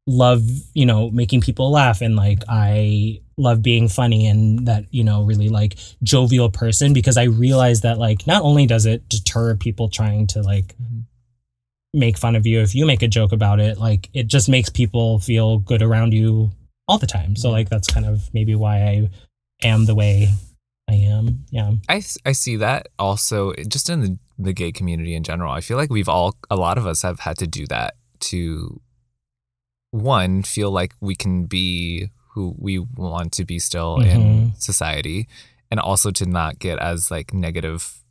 love you know making people laugh and like i love being funny and that you know really like jovial person because i realize that like not only does it deter people trying to like Mhm. make fun of you if you make a joke about it like it just makes people feel good around you all the time so like that's kind of maybe why i am the way i am yeah i, I see that also just in the, the gay community in general. I feel like we've all, a lot of us have had to do that to, one, feel like we can be who we want to be still in Mhm. society, and also to not get as like negative,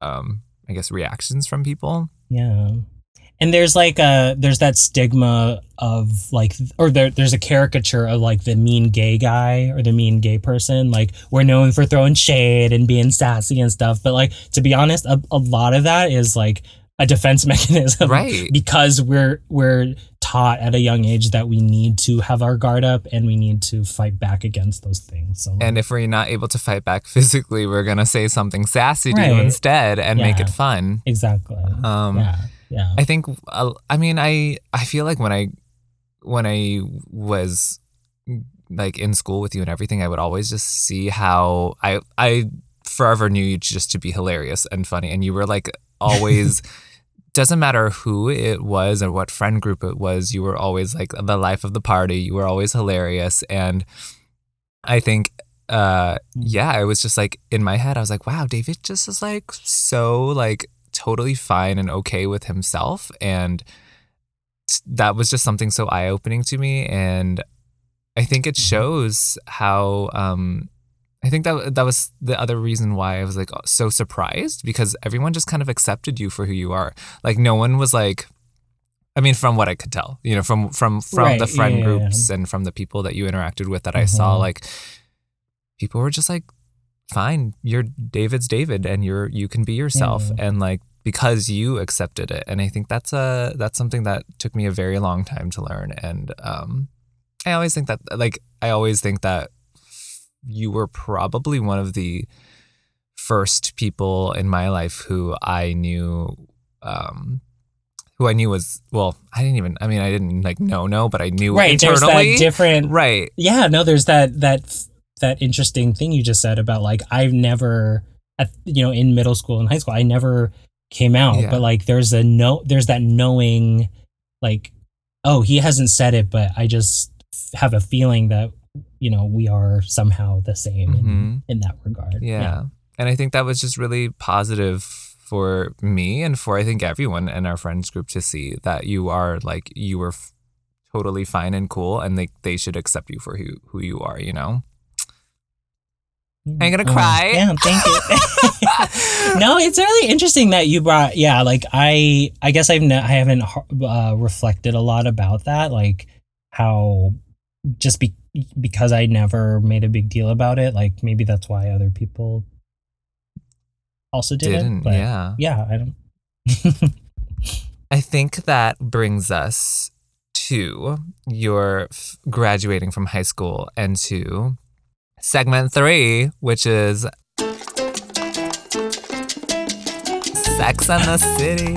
um, I guess, reactions from people. Yeah. And there's like a there's that stigma of like or there there's a caricature of like the mean gay guy or the mean gay person. Like we're known for throwing shade and being sassy and stuff. But like to be honest, a, a lot of that is like a defense mechanism. Right. Because we're we're taught at a young age that we need to have our guard up and we need to fight back against those things. So And if we're not able to fight back physically, we're gonna say something sassy to you instead and make it fun. exactly. Um, yeah. Yeah. I think uh, I mean I I feel like when I when I was like in school with you and everything I would always just see how I I forever knew you just to be hilarious and funny and you were like always doesn't matter who it was or what friend group it was you were always like the life of the party. You were always hilarious. And I think uh yeah I was just like in my head I was like wow David just is like so like totally fine and okay with himself. And that was just something so eye-opening to me. And i think it shows how um i think that that was the other reason why i was like so surprised because everyone just kind of accepted you for who you are like no one was like I mean, from what I could tell, you know, from from from Right, the friend yeah, groups and from the people that you interacted with that I saw, Mhm. like people were just like, "Fine, you're David's David, and you're you can be yourself," Yeah. and like because you accepted it, and I think that's a that's something that took me a very long time to learn, and um, I always think that like I always think that you were probably one of the first people in my life who I knew um who I knew was well, I didn't even I mean I didn't like know no, but I knew right. There's that different right. yeah no there's that that that interesting thing you just said about like i've never at, you know in middle school and high school i never came out Yeah. but like there's a no there's that knowing like oh he hasn't said it but i just have a feeling that you know we are somehow the same in, Mhm. in that regard Yeah. and I think that was just really positive for me and for I think everyone in our friends group to see that you are like you were f- totally fine and cool, and they they should accept you for who who you are. You know. I'm gonna Oh, cry? yeah, thank you. no, it's really interesting that you brought. Yeah, like I, I guess I've, ne- I haven't uh, reflected a lot about that. Like how just be because I never made a big deal about it. Like maybe that's why other people also didn't. Didn't but yeah. yeah, I don't. I think that brings us to your f- graduating from high school and to segment three, which is Sex and the City.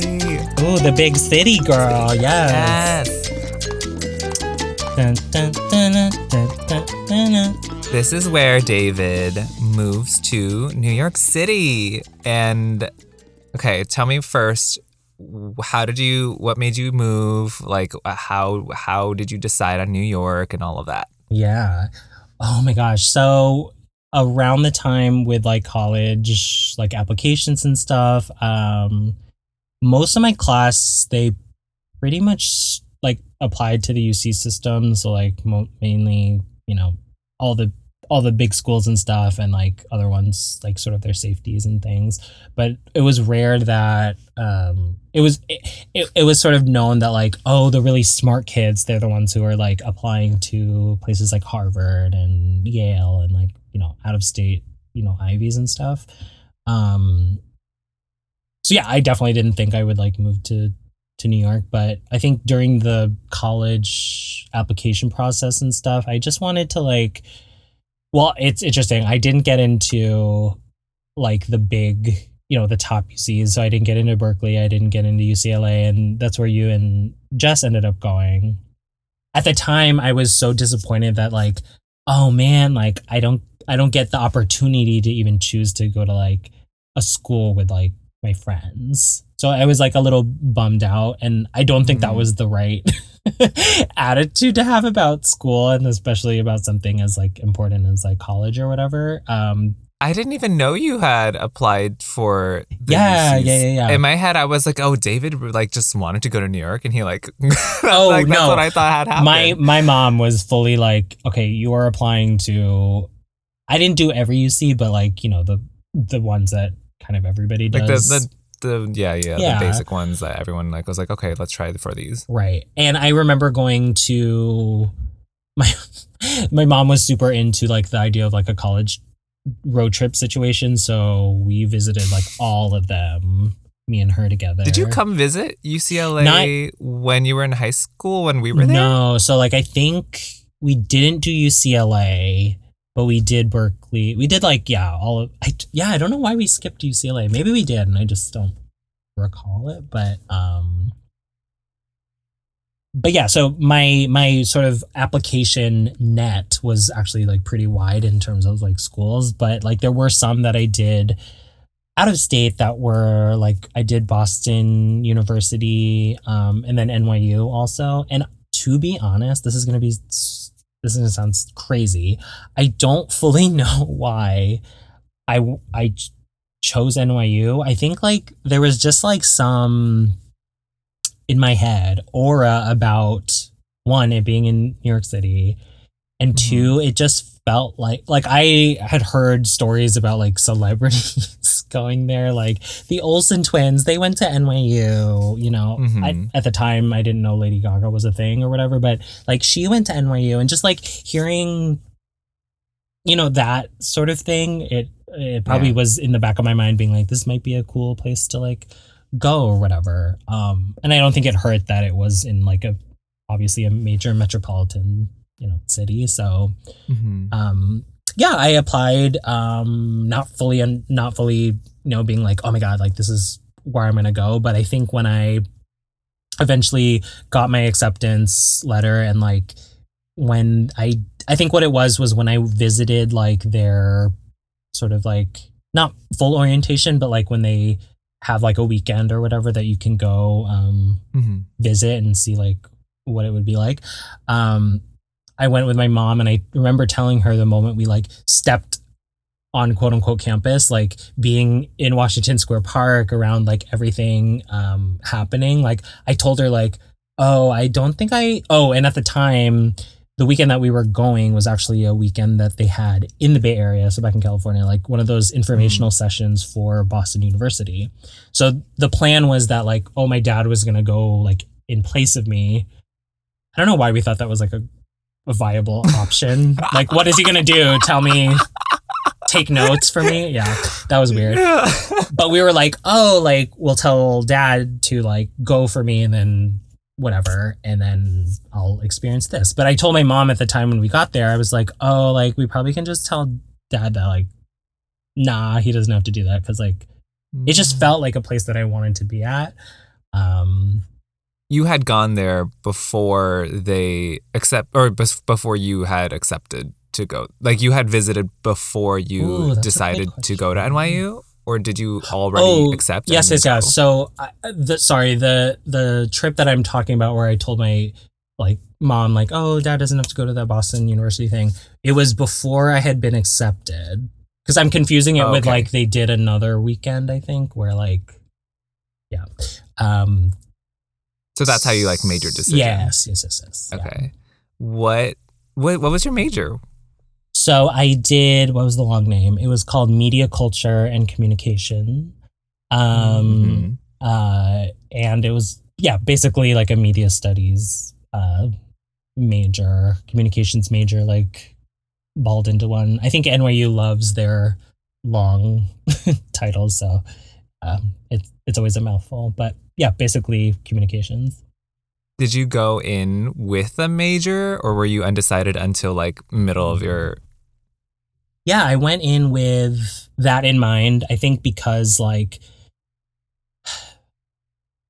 Ooh, the big city girl. Yes. Yes. Dun, dun, dun. This is where David moves to New York City. And okay, tell me first, how did you what made you move? Like uh, how how did you decide on New York and all of that? Yeah. Oh my gosh. So around the time with like college, like applications and stuff, um, most of my class they pretty much like applied to the UC system. So like mo- mainly, you know, all the all the big schools and stuff, and like other ones, like sort of their safeties and things. But it was rare that um, it was it, it, it was sort of known that like oh the really smart kids they're the ones who are like applying to places like Harvard and Yale and like you know out of state you know Ivies and stuff. Um, so yeah, I definitely didn't think I would like move to to New York, but I think during the college application process and stuff, I just wanted to like well, it's interesting. I didn't get into like the big, you know, the top UCs. So I didn't get into Berkeley, I didn't get into UCLA, and that's where you and Jess ended up going. At the time, I was so disappointed that like, oh man, like I don't I don't get the opportunity to even choose to go to like a school with like my friends. So I was like a little bummed out and I don't think that Mhm. was the right attitude to have about school and especially about something as like important as like college or whatever. Um I didn't even know you had applied for the yeah, UCs. yeah, yeah, yeah. In my head, I was like, "Oh, David like just wanted to go to New York," and he like, Oh, like, that's no. what I thought had happened. my my mom was fully like, okay, you are applying to. I didn't do every UC, but like you know the the ones that kind of everybody like does. the, the the yeah, yeah Yeah. the basic ones that everyone like was like, "Okay, let's try for these." Right. And I remember going to my my mom was super into like the idea of like a college road trip situation, so we visited like all of them, me and her together. Did you come visit UCLA when you were in high school when we were there? No. So like I think we didn't do UCLA, but we did Berkeley. We did like yeah, all of I yeah, I don't know why we skipped UCLA. Maybe we did and I just don't recall it, but um but yeah, so my my sort of application net was actually like pretty wide in terms of like schools, but like there were some that I did out of state that were like I did Boston University um and then NYU also. And to be honest, this is going to be this is going to sound crazy. I don't fully know why I I chose NYU. I think like there was just like some in my head aura about one it being in New York City and Mhm. two it just felt like like I had heard stories about like celebrities going there like the Olsen twins they went to NYU you know I, Mhm. at the time I didn't know Lady Gaga was a thing or whatever but like she went to NYU and just like hearing you know that sort of thing it it probably Yeah. was in the back of my mind being like this might be a cool place to like go or whatever um and i don't think it hurt that it was in like a obviously a major metropolitan you know city so Mhm. um yeah i applied um not fully and not fully you know being like oh my god like this is where i'm gonna go but i think when i eventually got my acceptance letter and like when i i think what it was was when i visited like their sort of like not full orientation but like when they have like a weekend or whatever that you can go um Mhm. visit and see like what it would be like. Um, I went with my mom, and I remember telling her the moment we like stepped on quote unquote campus, like being in Washington Square Park around like everything um, happening. Like I told her like, oh, I don't think I. Oh, and at the time, the weekend that we were going was actually a weekend that they had in the Bay Area, so back in California, like one of those informational sessions for Boston University. So the plan was that like, oh, my dad was gonna go like in place of me. I don't know why we thought that was like a, a viable option. like, what is he gonna do? Tell me, take notes for me? Yeah, that was weird. But we were like, oh, like we'll tell dad to like go for me and then whatever, and then I'll experience this. But I told my mom at the time when we got there, I was like, oh, like we probably can just tell dad that like, nah, he doesn't have to do that because like it just felt like a place that I wanted to be at. Um, you had gone there before they accept or before you had accepted to go like you had visited before you Ooh, that's a good decided to go to. NYU or did you already oh, accept yes, yes, yes. So, I, the sorry, the the trip that I'm talking about, where I told my like mom, like, oh, dad doesn't have to go to that Boston University thing. It was before I had been accepted, because I'm confusing it with Okay. like they did another weekend, I think, where like, yeah, um, so that's how you like made your decision Yes, yes, yes, yes. yeah. okay what what what was your major So I did. What was the long name? It was called Media Culture and Communication. Um, Mhm. uh, and it was yeah, basically like a media studies uh, major, communications major, like balled into one. I think NYU loves their long titles, so um, it's it's always a mouthful. But yeah, basically communications. did you go in with a major or were you undecided until like middle of your Yeah, I went in with that in mind. I think because like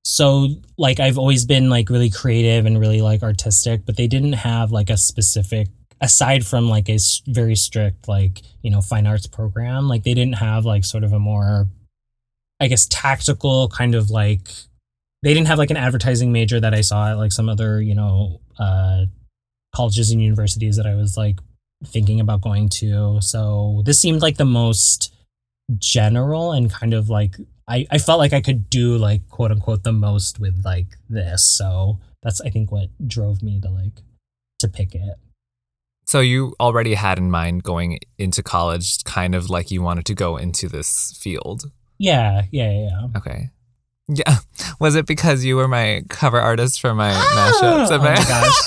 so like I've always been like really creative and really like artistic, but they didn't have like a specific aside from like a very strict like, you know, fine arts program, like they didn't have like sort of a more I guess tactical kind of like they didn't have like an advertising major that I saw at like some other, you know, uh colleges and universities that I was like thinking about going to. So this seemed like the most general and kind of like I, I felt like I could do like quote unquote the most with like this. So that's I think what drove me to like to pick it. so you already had in mind going into college kind of like you wanted to go into this field Yeah, yeah, yeah. yeah. okay yeah was it because you were my cover artist for my mashups oh my gosh.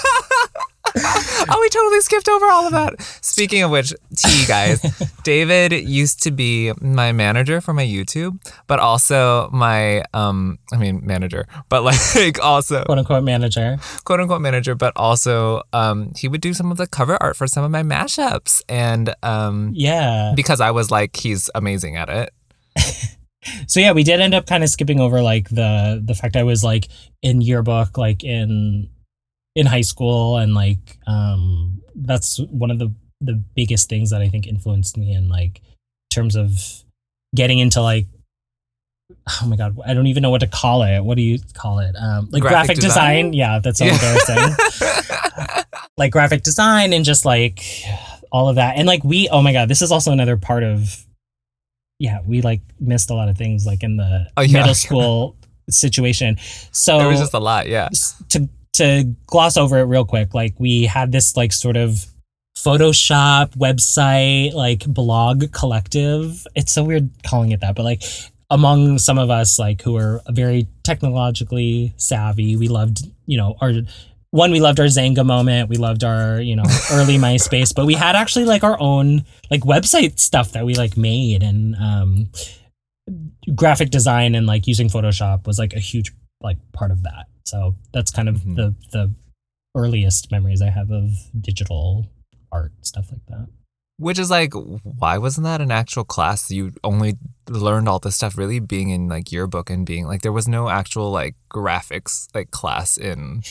oh, we totally skipped over all of that. Speaking of which, tea guys, David used to be my manager for my YouTube, but also my um, I mean manager, but like also Quote unquote manager. quote unquote manager, but also um, he would do some of the cover art for some of my mashups, and um, Yeah. because I was like, he's amazing at it. So yeah, we did end up kind of skipping over like the the fact I was like in yearbook, like in in high school, and like um that's one of the the biggest things that I think influenced me in like terms of getting into like oh my god, I don't even know what to call it. What do you call it? Um like Graphic graphic, design? design? Yeah, that's so embarrassing. like graphic design and just like all of that. And like we oh my god, this is also another part of yeah, we like missed a lot of things like in the Oh, yeah. middle school situation. So There was just a lot, yeah. to to gloss over it real quick, like we had this like sort of Photoshop website, like blog collective. It's so weird calling it that, but like among some of us like who are very technologically savvy, we loved, you know, our one, we loved our Xanga moment. We loved our, you know, early MySpace, but we had actually like our own like website stuff that we like made and um graphic design and like using Photoshop was like a huge like part of that. So that's kind of Mhm. the the earliest memories I have of digital art stuff like that. Which is like, why wasn't that an actual class? You only learned all this stuff really being in like yearbook and being like, there was no actual like graphics like class in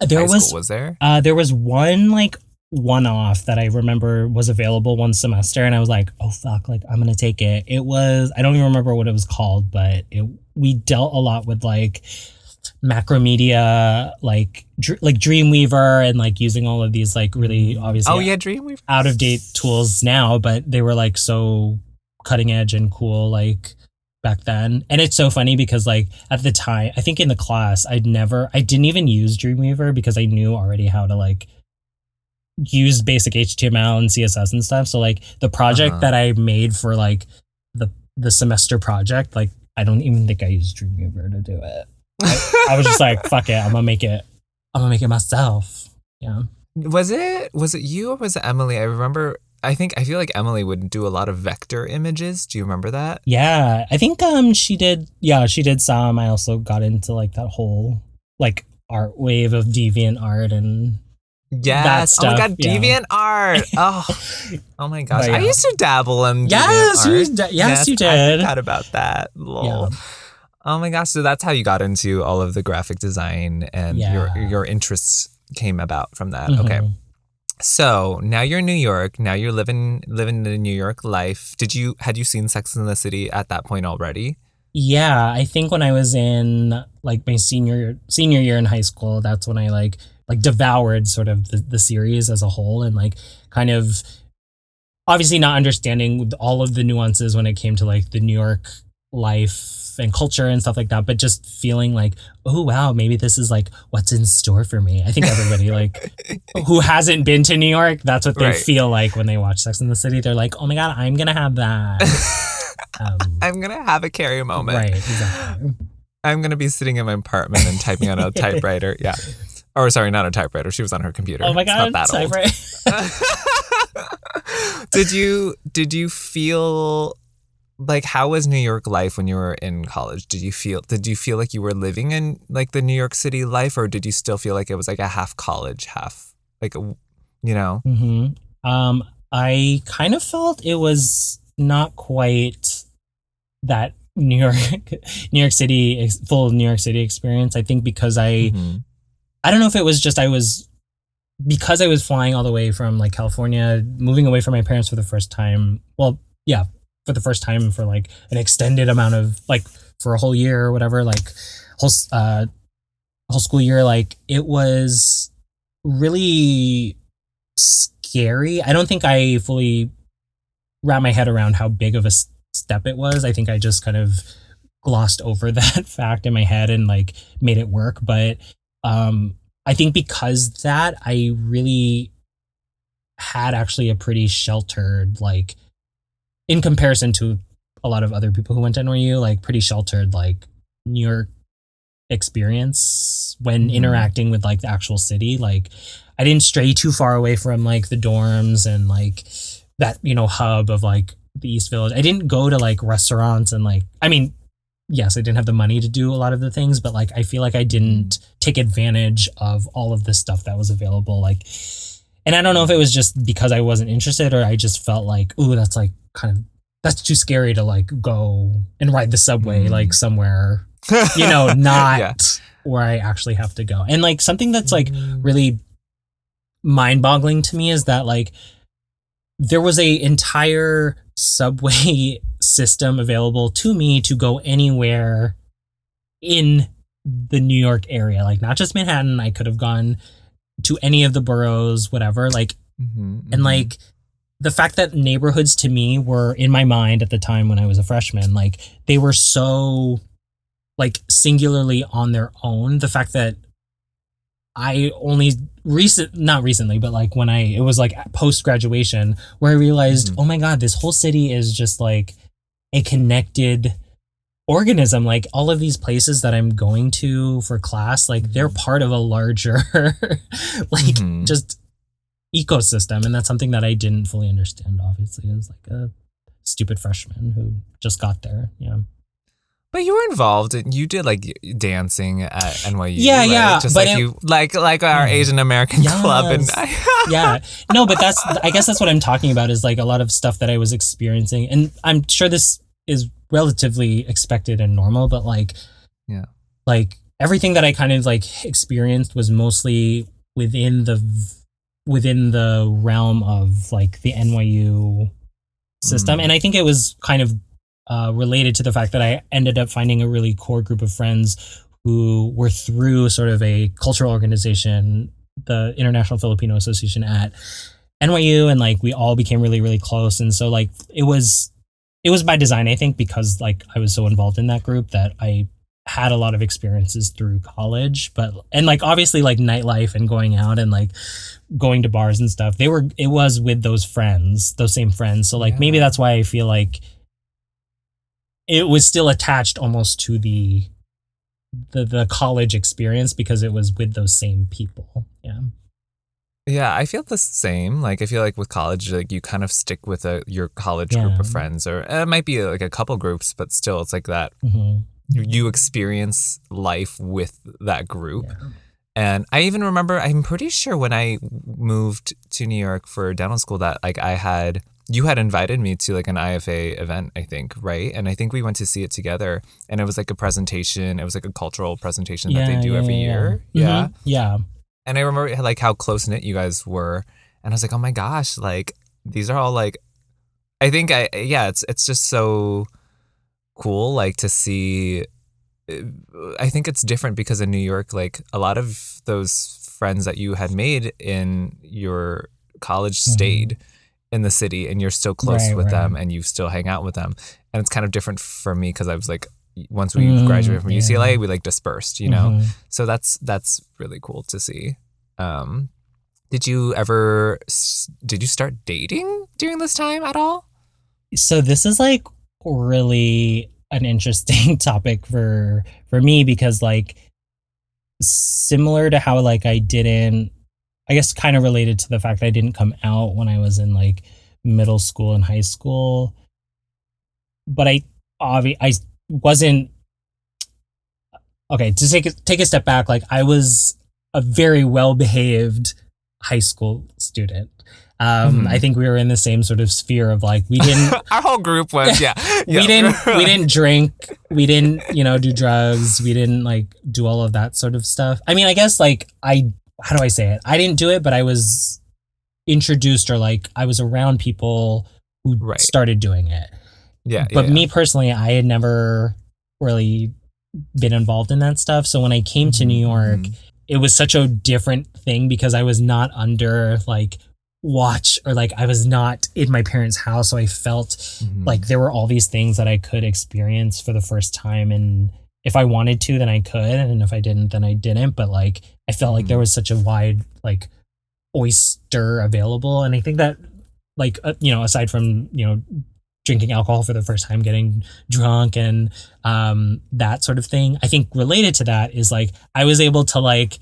There was was there? uh there was one like one off that I remember was available one semester and I was like, "Oh fuck, like I'm to take it." It was I don't even remember what it was called, but it we dealt a lot with like macromedia like dr- like dreamweaver and like using all of these like really obviously Oh yeah, Dreamweaver. out of date tools now but they were like so cutting edge and cool like back then and it's so funny because like at the time i think in the class i'd never i didn't even use dreamweaver because i knew already how to like use basic html and css and stuff so like the project Uh-huh. that i made for like the the semester project like i don't even think i used dreamweaver to do it i was just like fuck it i'm gonna make it i'm gonna make it myself yeah Was it was it you or was it Emily? I remember. I think I feel like Emily would do a lot of vector images. Do you remember that? Yeah, I think um she did. Yeah, she did some. I also got into like that whole like art wave of deviant art and Yes. oh my god, yeah. deviant art. Oh, oh my gosh. But I used to dabble in yes, you, d- yes, you I did. forgot about that. Lol. Yeah. Oh my gosh. So that's how you got into all of the graphic design and your Yeah. your interests came about from that. Okay. So now you're in New York. Now you're living living the New York life. Did you had you seen Sex in the City at that point already? Yeah, I think when I was in like my senior senior year in high school, that's when I like like devoured sort of the, the series as a whole and like kind of obviously not understanding all of the nuances when it came to like the New York life and culture and stuff like that, but just feeling like, oh wow, maybe this is like what's in store for me. I think everybody like who hasn't been to New York, that's what they Right. feel like when they watch Sex in the City. They're like, oh my god, I'm gonna have that. Um, I'm gonna have a Carrie moment. right, exactly. I'm gonna be sitting in my apartment and typing on a typewriter. Yeah. Or sorry, not a typewriter. She was on her computer. Oh my god, typewriter. did you did you feel like how was New York life when you were in college? Did you feel did you feel like you were living in like the New York City life or did you still feel like it was like a half college, half like you know? hmm Um, I kind of felt it was not quite that New York, New York City, full New York City experience. I think because I, Mhm. I don't know if it was just I was because I was flying all the way from like California, moving away from my parents for the first time. Well, yeah, for the first time for like an extended amount of like for a whole year or whatever, like whole uh whole school year. Like it was really scary. I don't think I fully wrap my head around how big of a step it was. I think I just kind of glossed over that fact in my head and like made it work. But um, I think because that, I really had actually a pretty sheltered, like, in comparison to a lot of other people who went to NYU, like, pretty sheltered, like, New York experience when Mhm. interacting with like the actual city. Like, I didn't stray too far away from like the dorms and like that, you know, hub of like the East Village. I didn't go to like restaurants and like, I mean, yes, I didn't have the money to do a lot of the things, but like I feel like I didn't take advantage of all of the stuff that was available. Like, and I don't know if it was just because I wasn't interested or I just felt like, ooh, that's like kind of that's too scary to like go and ride the subway Mm. like somewhere, you know, not Yeah. where I actually have to go. And like something that's like Mm. really mind boggling to me is that like there was a entire subway system available to me to go anywhere in the New York area like not just Manhattan I could have gone to any of the boroughs whatever like Mhm, and mhm. like the fact that neighborhoods to me were in my mind at the time when I was a freshman, like they were so like singularly on their own. The fact that I only recent not recently, but like when I it was like post graduation where I realized, Mhm. oh my god, this whole city is just like a connected organism like all of these places that i'm going to for class like they're part of a larger like Mhm. just ecosystem and that's something that i didn't fully understand obviously as like a stupid freshman who just got there yeah But you were involved and you did like dancing at NYU. Yeah, right? yeah, Just like it- you like like our Mm. Asian American club and yeah no but that's i guess that's what i'm talking about is like a lot of stuff that i was experiencing and i'm sure this is relatively expected and normal but like Yeah. like everything that i kind of like experienced was mostly within the within the realm of like the nyu system Mm. and i think it was kind of uh, related to the fact that i ended up finding a really core group of friends who were through sort of a cultural organization, the International Filipino Association at NYU, and like we all became really, really close. And so like it was it was by design, I think, because like I was so involved in that group that I had a lot of experiences through college but and like obviously like nightlife and going out and like going to bars and stuff they were it was with those friends those same friends so like maybe that's why i feel like it was still attached almost to the the the college experience because it was with those same people yeah Yeah, I feel the same. Like I feel like with college, like you kind of stick with a, your college group of friends, or uh, it might be like a couple groups, but still, it's like that. Mhm. You, experience life with that group. Yeah. And I even remember, I'm pretty sure when I moved to New York for dental school, that like I had, you had invited me to like an IFA event, I think, right? And I think we went to see it together. And it was like a presentation, it was like a cultural presentation that they do yeah, every yeah, year. yeah. Yeah. Yeah And I remember like how close knit you guys were. And I was like, oh my gosh, like these are all like, I think I, yeah, it's, it's just so cool, like to see. I think it's different because in New York, like a lot of those friends that you had made in your college Mhm. stayed in the city and you're still close Right, with them and you still hang out with them. And it's kind of different for me because I was like, once we Mm, graduated from yeah. UCLA, we like dispersed, you know? Mhm. So that's that's really cool to see. Um, did you ever did you start dating during this time at all? so this is like really an interesting topic for for me because like similar to how like I didn't I guess kind of related to the fact that I didn't come out when I was in like middle school and high school. But I obvi- I wasn't okay to take a, take a step back like I was a very well behaved high school student um Mhm. I think we were in the same sort of sphere of like we didn't Our whole group was yeah. we didn't we didn't drink we didn't you know do drugs we didn't like do all of that sort of stuff i mean i guess like i how do i say it i didn't do it but i was introduced or like i was around people who Right. started doing it yeah. but yeah, me personally i had never really been involved in that stuff so when i came to new york Mhm. it was such a different thing because I was not under like watch or like I was not in my parents' house. So I felt Mhm. like there were all these things that I could experience for the first time. And if I wanted to, then I could. And if I didn't, then I didn't. But like I felt like there was such a wide like oyster available. And I think that like, uh, you know, aside from, you know, drinking alcohol for the first time, getting drunk and um, that sort of thing. I think related to that is like I was able to like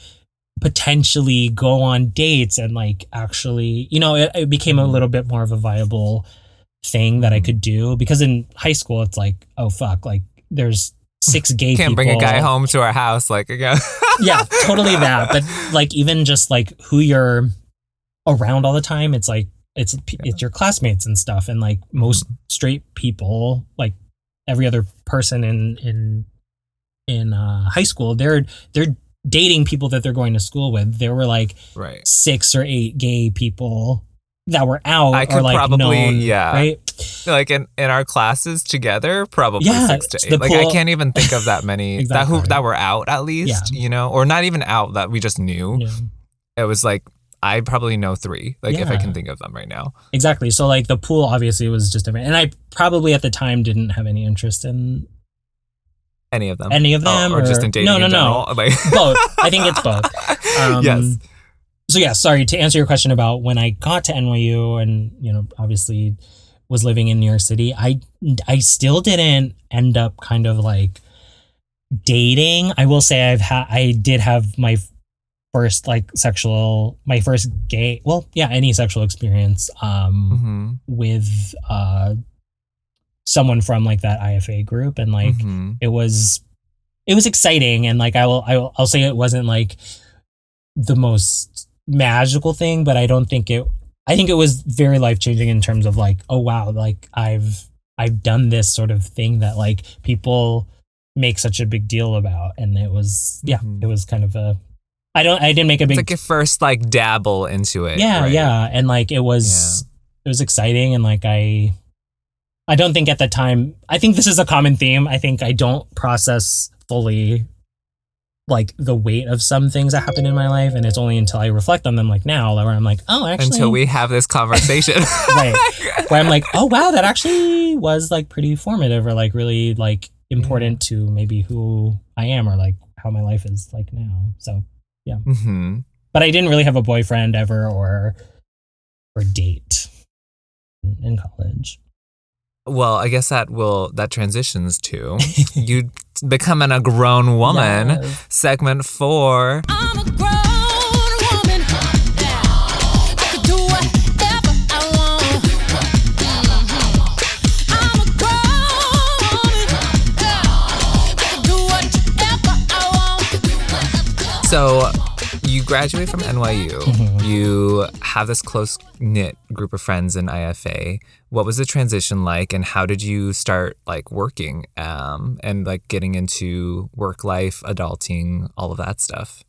potentially go on dates and like actually, you know, it, it became a Mhm. little bit more of a viable thing that I Mhm. could do because in high school it's like, oh fuck, like there's six gay can't people. bring a guy home to our house like again. yeah, totally that. But like even just like who you're around all the time, it's like it's it's your classmates and stuff, and like most straight people, like every other person in in in uh, high school, they're they're dating people that they're going to school with. There were like right. six or eight gay people that were out I or could like probably- known, yeah. right. Like in, in our classes together, probably Yeah, six to eight. Like I can't even think of that many that who that were out at least, yeah. you know, or not even out that we just knew. Yeah. It was like I probably know three, like if I can think of them right now. Exactly. So like the pool obviously was just different, and I probably at the time didn't have any interest in Any of them. any of Oh, them, or, just in dating no, no, no. Like both. I think it's both. Um, yes. So yeah, sorry to answer your question about when I got to NYU and you know obviously was living in New York City. I I still didn't end up kind of like dating. I will say I've had I did have my first like sexual my first gay well yeah any sexual experience um hmm with uh someone from like that IFA group and like hmm it was it was exciting and like I will I will I'll say it wasn't like the most magical thing but I don't think it I think it was very life changing in terms of like oh wow like I've I've done this sort of thing that like people make such a big deal about and it was yeah Mhm. it was kind of a I don't I didn't make a It's big like your first like dabble into it. yeah right? yeah and like it was it was exciting and like i i don't think at the time i think this is a common theme i think i don't process fully like the weight of some things that happened in my life and it's only until I reflect on them like now where I'm like, oh actually Until we have this conversation. right. Where I'm like, oh wow, that actually was like pretty formative or like really like important to maybe who I am or like how my life is like now. So yeah. hmm but I didn't really have a boyfriend ever or or date in college. Well, I guess that will that transitions to you becoming a grown woman. Yes. Segment four. I'm a grown woman. I can do whatever I want. Mhm. I'm a grown woman. I can do whatever I want. So you graduate from NYU. Mhm. You have this close knit group of friends in IFA. What was the transition like, and how did you start like working um, and like getting into work life, adulting, all of that stuff?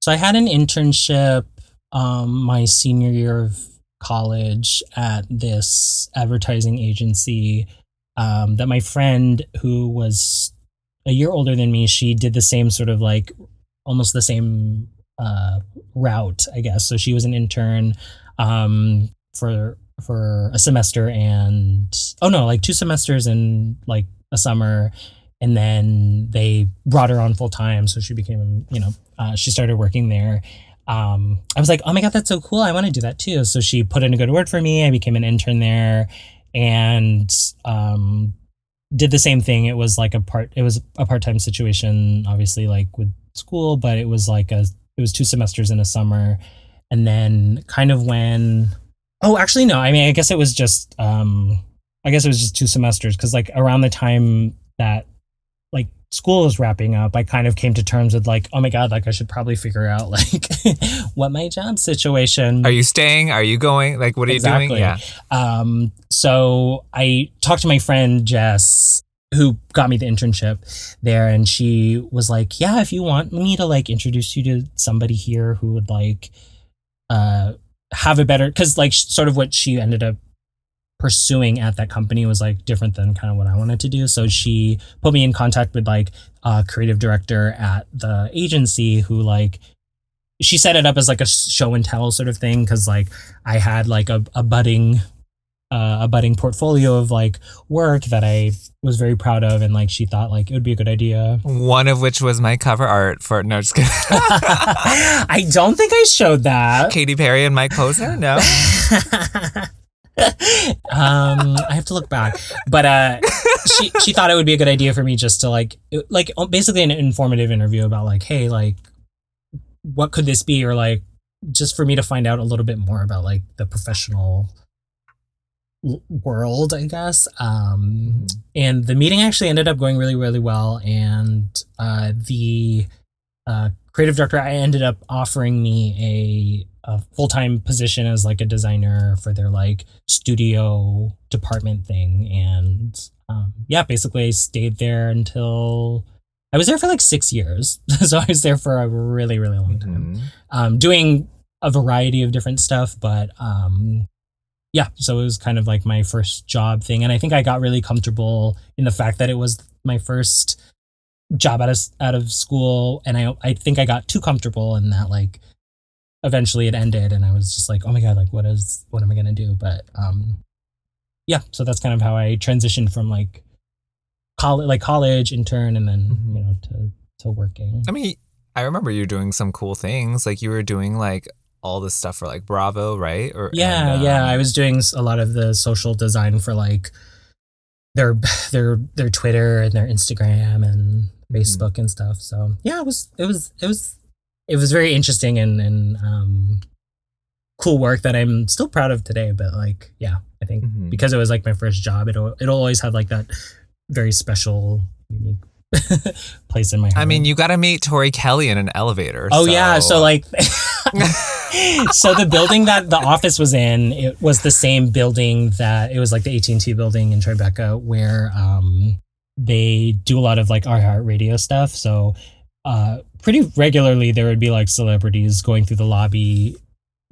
So I had an internship um, my senior year of college at this advertising agency um, that my friend who was a year older than me, she did the same sort of like almost the same uh, route, I guess. So she was an intern um, for for a semester and oh no, like two semesters and like a summer, and then they brought her on full time. So she became, you know, uh, she started working there. Um, I was like, oh my god, that's so cool! I want to do that too. So she put in a good word for me. I became an intern there, and um, did the same thing. It was like a part. It was a part time situation, obviously, like with school, but it was like a. It was two semesters in a summer, and then kind of when. Oh, actually, no. I mean, I guess it was just. Um, I guess it was just two semesters because, like, around the time that like school was wrapping up, I kind of came to terms with like, oh my god, like I should probably figure out like what my job situation. Are you staying? Are you going? Like, what are you doing? Yeah. Um, so I talked to my friend Jess, who got me the internship there, and she was like, "Yeah, if you want me to like introduce you to somebody here who would like, uh, have a better, because like sort of what she ended up pursuing at that company was like different than kind of what I wanted to do. So she put me in contact with like a creative director at the agency who like she set it up as like a show and tell sort of thing because like I had like a, a budding uh, a budding portfolio of like work that I was very proud of and like she thought like it would be a good idea. One of which was my cover art for no, just kidding. I don't think I showed that. Katy Perry and Mike Posner. No. um, I have to look back, but uh, she she thought it would be a good idea for me just to like like uh, basically an informative interview about like, hey, like, what could this be, or like, just for me to find out a little bit more about like the professional world, I guess. Um, and the meeting actually ended up going really, really well, and uh, the uh, creative director I ended up offering me a, a full time position as like a designer for their like studio department thing, and um, yeah, basically I stayed there until I was there for like six years, so I was there for a really, really long time, Mhm. um, doing a variety of different stuff, but um, yeah, so it was kind of like my first job thing, and I think I got really comfortable in the fact that it was my first job out of out of school, and I I think I got too comfortable in that like eventually it ended, and I was just like, oh my god, like what is what am I gonna do? But um, yeah, so that's kind of how I transitioned from like college, like college intern, and then Mhm. you know to to working. I mean, I remember you doing some cool things. Like you were doing like all this stuff for like Bravo, right? Or Yeah, and, yeah. um, I was doing a lot of the social design for like their their their Twitter and their Instagram and Mhm. Facebook and stuff. So yeah, it was it was it was it was very interesting and and um cool work that I'm still proud of today. But like, yeah, I think Mhm. because it was like my first job, it'll it'll always have like that very special, unique place in my heart. I mean, you got to meet Tori Kelly in an elevator. Oh yeah, so like so the building that the office was in, it was the same building that it was like the AT&T building in Tribeca where um they do a lot of like iHeart radio stuff. So uh pretty regularly there would be like celebrities going through the lobby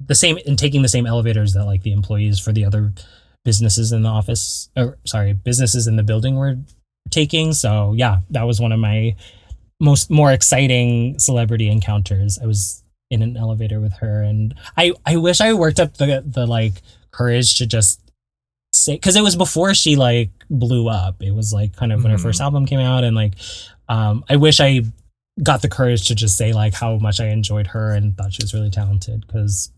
the same and taking the same elevators that like the employees for the other businesses in the office or sorry, businesses in the building were taking. So yeah, that was one of my most more exciting celebrity encounters. I was in an elevator with her, and I I wish I worked up the the like courage to just say because it was before she like blew up. It was like kind of when her Mhm. first album came out, and like um, I wish I got the courage to just say like how much I enjoyed her and thought she was really talented because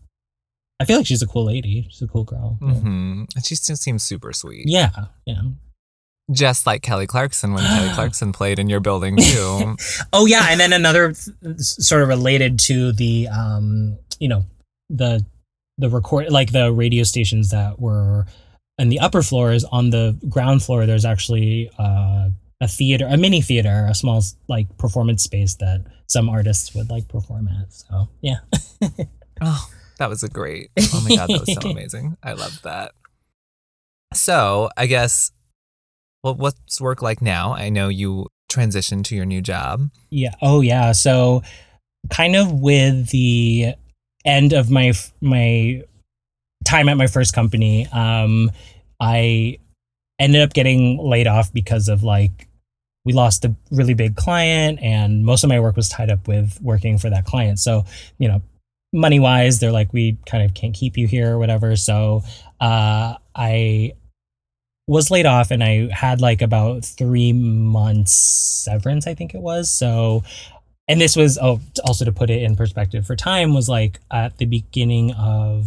I feel like she's a cool lady. She's a cool girl. hmm And she still seems super sweet. Yeah, yeah. Just like Kelly Clarkson when Kelly Clarkson played in your building too. Oh yeah, and then another th- sort of related to the um, you know, the the record like the radio stations that were in the upper floors on the ground floor there's actually uh a theater, a mini theater, a small like performance space that some artists would like perform at. So, yeah. Oh, that was a great. Oh my god, that was so amazing. I loved that. So, I guess well, what's work like now? I know you transitioned to your new job. Yeah. Oh, yeah. So, kind of with the end of my my time at my first company, um, I ended up getting laid off because of like we lost a really big client, and most of my work was tied up with working for that client. So, you know, money wise, they're like, we kind of can't keep you here or whatever. So, uh, I was laid off and I had like about three months severance, I think it was. So, and this was oh, also to put it in perspective for time was like at the beginning of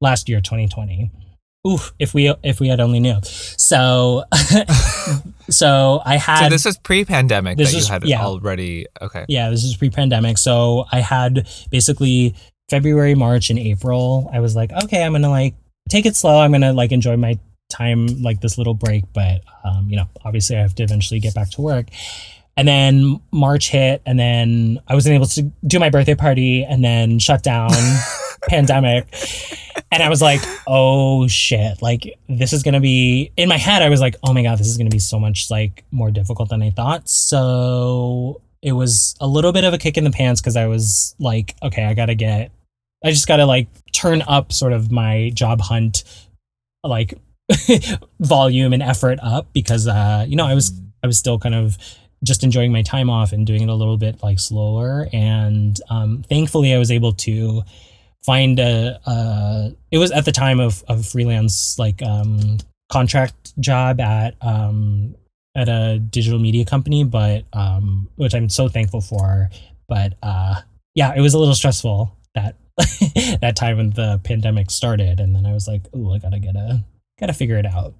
last year, 2020. Ooh, if we if we had only knew. So, so I had so this was pre-pandemic This that was- you had yeah. already. Okay. yeah, this is pre-pandemic. So I had basically February, March, and April. I was like, okay, I'm gonna like take it slow. I'm gonna like enjoy my time, like this little break. But um, you know, obviously, I have to eventually get back to work. And then March hit, and then I wasn't able to do my birthday party, and then shut down, pandemic. And I was like, oh shit, like this is gonna be in my head, I was like, oh my god, this is gonna be so much like more difficult than I thought. So it was a little bit of a kick in the pants because I was like, okay, I gotta get I just gotta like turn up sort of my job hunt like volume and effort up because uh, you know, I was I was still kind of just enjoying my time off and doing it a little bit like slower. And um, thankfully, I was able to find a. Uh, it was at the time of of freelance like um, contract job at um, at a digital media company, but um, which I'm so thankful for. But uh, yeah, it was a little stressful that that time when the pandemic started, and then I was like, "Oh, I gotta get a gotta figure it out."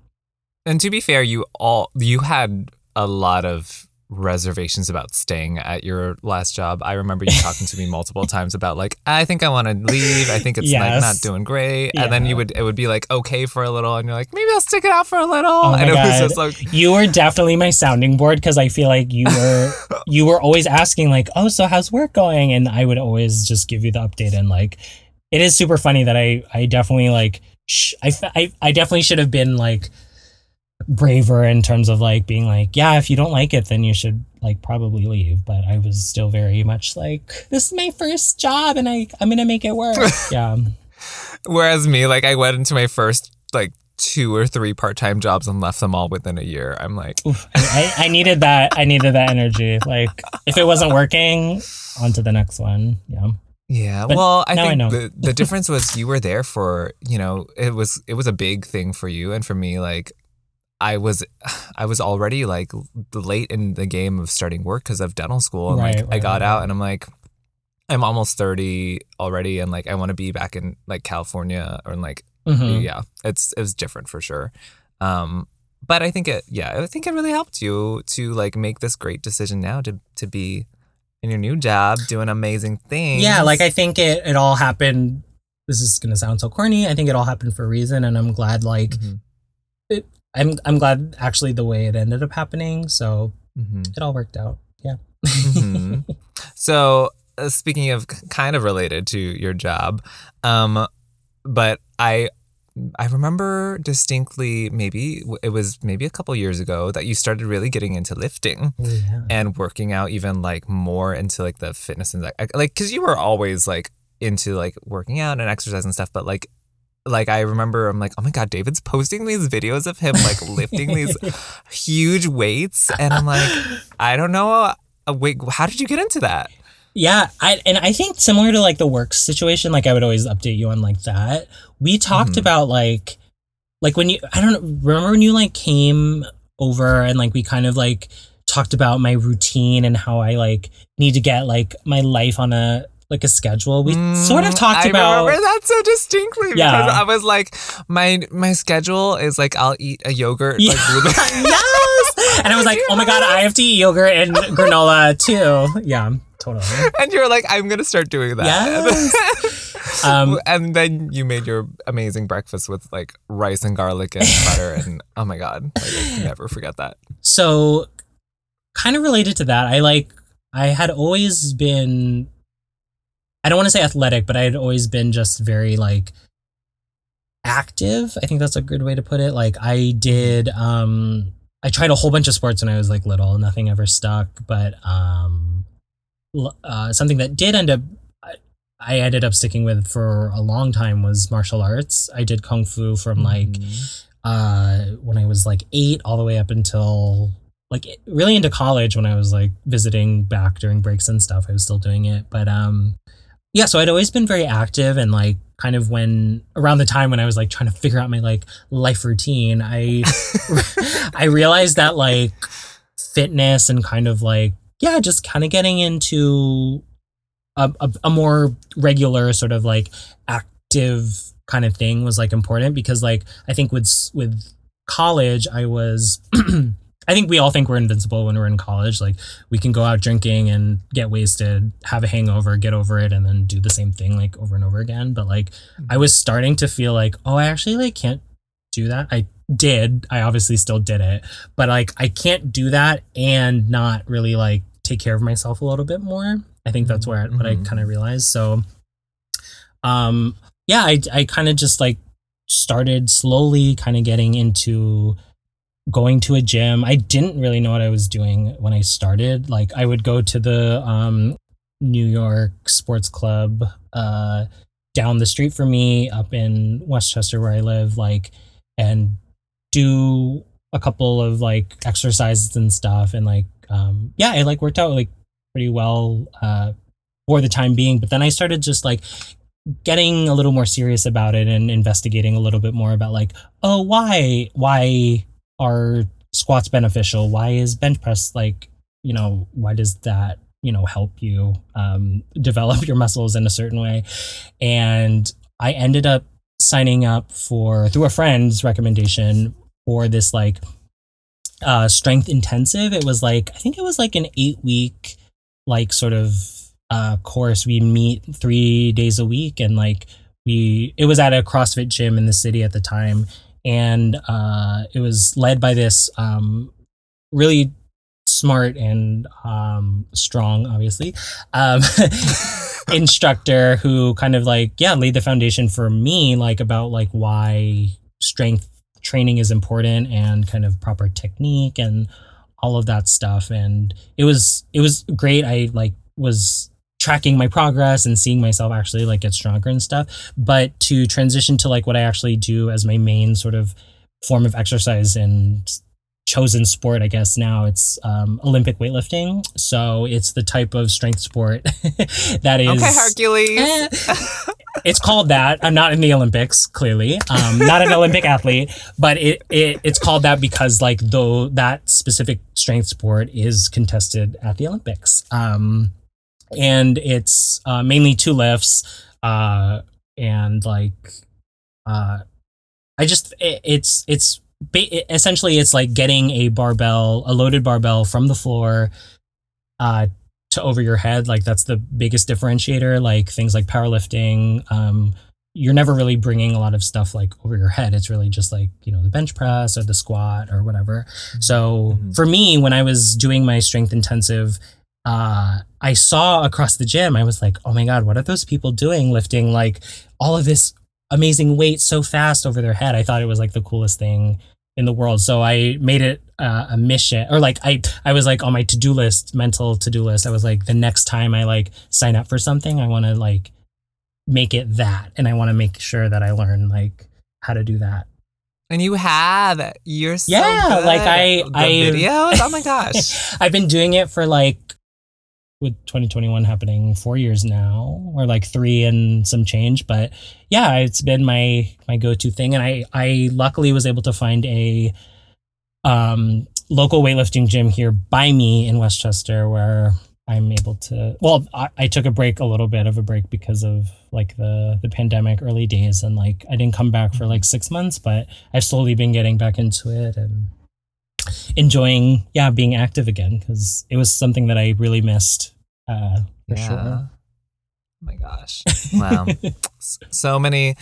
And to be fair, you all you had a lot of reservations about staying at your last job. I remember you talking to me multiple times about like, I think I want to leave. I think it's like not doing great. And then you would it would be like okay for a little and you're like, maybe I'll stick it out for a little. Oh my and it was God. just like you were definitely my sounding board because I feel like you were you were always asking like, "Oh, so how's work going?" And I would always just give you the update. And like, it is super funny that I I definitely like sh- I, I I definitely should have been like braver in terms of like being like, yeah, if you don't like it, then you should like probably leave. But I was still very much like, this is my first job, and I I'm gonna make it work. yeah. whereas me, like I went into my first like two or three part time jobs and left them all within a year. I'm like, Oof, I, I needed that. I needed that energy. Like if it wasn't working, on to the next one. Yeah. Yeah, But well, I I think know. the the difference was you were there for you know it was it was a big thing for you and for me like I was I was already like late in the game of starting work because of dental school and like Right, I got right. out and I'm like I'm almost thirty already and like I want to be back in like California or in, like Mhm. yeah it's it was different for sure um but I think it yeah I think it really helped you to like make this great decision now to to be in your new job doing amazing things Yeah, like I think it it all happened. This is gonna sound so corny. I think it all happened for a reason, and I'm glad. Like Mhm. I'm I'm glad actually the way it ended up happening. So Mhm. it all worked out. Yeah. Mhm. So, uh, speaking of kind of related to your job, um, but I I remember distinctly maybe it was maybe a couple years ago that you started really getting into lifting yeah. and working out even like more into like the fitness and like like cuz you were always like into like working out and exercise and stuff but like like I remember I'm like oh my god David's posting these videos of him like lifting these huge weights and I'm like I don't know uh, wait, how did you get into that? Yeah, I and I think similar to like the work situation, like I would always update you on like that. We talked Mhm. about like like when you I don't know, remember when you like came over and like we kind of like talked about my routine and how I like need to get like my life on a like a schedule. We sort of Mm, talked I about remember that so distinctly Yeah. because I was like, my my schedule is like I'll eat a yogurt Yeah. like blueberry. yes. And I was like, oh my god, I have to eat yogurt and granola too. Yeah, totally. and you're like, I'm gonna start doing that. Yes. Um, and then you made your amazing breakfast with like rice and garlic and butter, and oh my god, like, I never forget that. so kind of related to that i like i had always been i don't want to say athletic but i had always been just very like active i think that's a good way to put it like i did um i tried a whole bunch of sports when i was like little nothing ever stuck but um uh, something that did end up I- ended up sticking with for a long time was martial arts i did kung fu from like Mhm. uh when I was like eight all the way up until like really into college when I was like visiting back during breaks and stuff. I was still doing it. But um yeah, so I'd always been very active and like kind of when around the time when I was like trying to figure out my like life routine, I I realized that like fitness and kind of like yeah, just kind of getting into a, a, a more regular sort of like active kind of thing was like important because like I think with with college I was I think we all think we're invincible when we're in college. Like we can go out drinking and get wasted have a hangover get over it and then do the same thing like over and over again. But like I mm-hmm. was starting to feel like oh I actually like can't do that. I did. I obviously still did it. But like I can't do that and not really like take care of myself a little bit more. I think that's where what I Mhm. kind of realized. So um yeah i i kind of just like started slowly kind of getting into going to a gym. I didn't really know what i was doing when i started. Like i would go to the um new york sports club uh down the street from me up in westchester where i live like and do a couple of like exercises and stuff and like um yeah it like worked out like pretty well uh for the time being but then i started just like getting a little more serious about it and investigating a little bit more about like oh why why are squats beneficial? Why is bench press like you know why does that you know help you um, develop your muscles in a certain way? And i ended up signing up for through a friend's recommendation for this like uh strength intensive. It was like i think it was like an eight week like sort of uh course. We meet three days a week and like we it was at a crossfit gym in the city at the time. And uh it was led by this um really smart and um strong obviously um instructor who kind of like yeah laid the foundation for me like about like why strength training is important and kind of proper technique and all of that stuff. And it was it was great. I like was tracking my progress and seeing myself actually like get stronger and stuff. But to transition to like what i actually do as my main sort of form of exercise and chosen sport i guess now it's um, olympic weightlifting so it's the type of strength sport that is okay, Hercules. Eh, it's called that. I'm not in the Olympics, clearly. Um, not an Olympic athlete, but it, it it's called that because like though that specific strength sport is contested at the Olympics. Um, and it's uh, mainly two lifts, uh, and like, uh, I just it, it's it's ba- essentially it's like getting a barbell, a loaded barbell from the floor, uh, to over your head. Like that's the biggest differentiator like things like powerlifting um you're never really bringing a lot of stuff like over your head. It's really just like you know the bench press or the squat or whatever. So Mhm. for me when i was doing my strength intensive uh i saw across the gym i was like oh my god what are those people doing lifting like all of this amazing weight so fast over their head? I thought it was like the coolest thing in the world so i made it uh, a mission or like i i was like on my to-do list mental to-do list i was like the next time i like sign up for something i want to like make it that and i want to make sure that i learn like how to do that And you have. You're so Yeah, like, I- the I- videos. Oh my gosh. i've been doing it for like with 2021 happening four years now, or like three and some change. But yeah, it's been my my go to thing, and I I luckily was able to find a um local weightlifting gym here by me in Westchester where I'm able to. Well, I, I took a break, a little bit of a break because of like the the pandemic early days, and like I didn't come back for like six months, but I've slowly been getting back into it and enjoying, yeah, being active again because it was something that I really missed. Uh, for yeah. sure. Oh my gosh. Wow. So many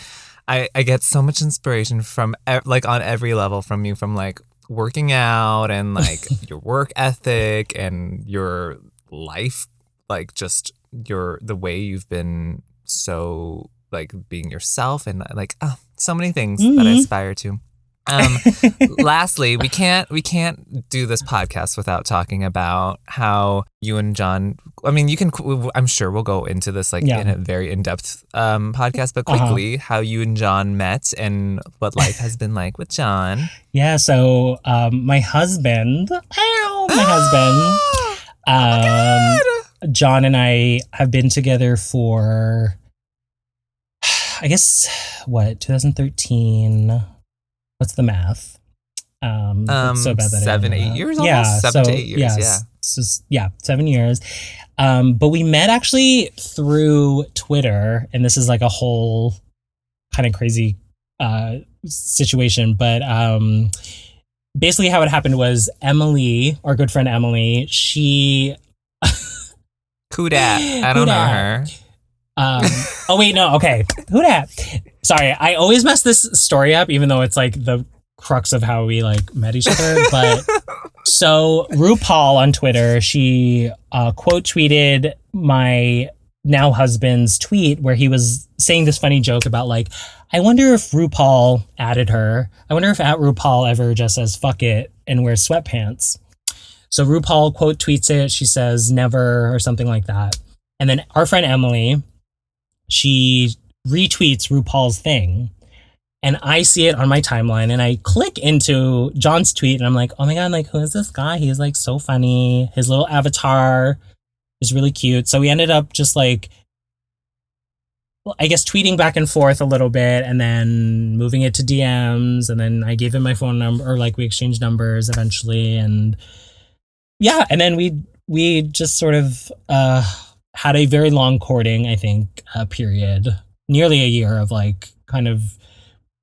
I I get so much inspiration from like on every level from you from like working out and like your work ethic and your life like just your the way you've been so like being yourself and like oh, so many things that I Mhm. aspire to. Um lastly, we can't we can't do this podcast without talking about how you and John. I mean, you can. I'm sure we'll go into this like Yeah. in a very in depth um, podcast, but Uh-huh. quickly, how you and John met and what life has been like with John. Yeah, so um, my husband, ow, my husband, um, John and I have been together for, I guess, what, 2013? What's the math? Um, Um, so bad that seven, eight that. years Yeah, almost? Seven to eight years, yes, yeah. so yeah, seven years. Um, but we met actually through Twitter, and this is like a whole kind of crazy uh, situation. But um, basically, how it happened was Emily, our good friend Emily, she Who dat? I don't know her. um, oh wait, no, okay. Who dat? Sorry, I always mess this story up, even though it's like the crux of how we like met each other. But so RuPaul on Twitter, she uh, quote tweeted my now husband's tweet where he was saying this funny joke about like, I wonder if RuPaul added her. I wonder if at RuPaul ever just says fuck it and wears sweatpants. So RuPaul quote tweets it. She says never or something like that. And then our friend Emily, she retweets RuPaul's thing. And I see it on my timeline and I click into John's tweet and I'm like, oh my God, like, who is this guy? He's like so funny. His little avatar is really cute. So we ended up just like, well, I guess tweeting back and forth a little bit and then moving it to DMs. And then I gave him my phone number or like we exchanged numbers eventually. And yeah, and then we, we just sort of, uh, had a very long courting, I think, uh, period, nearly a year of like kind of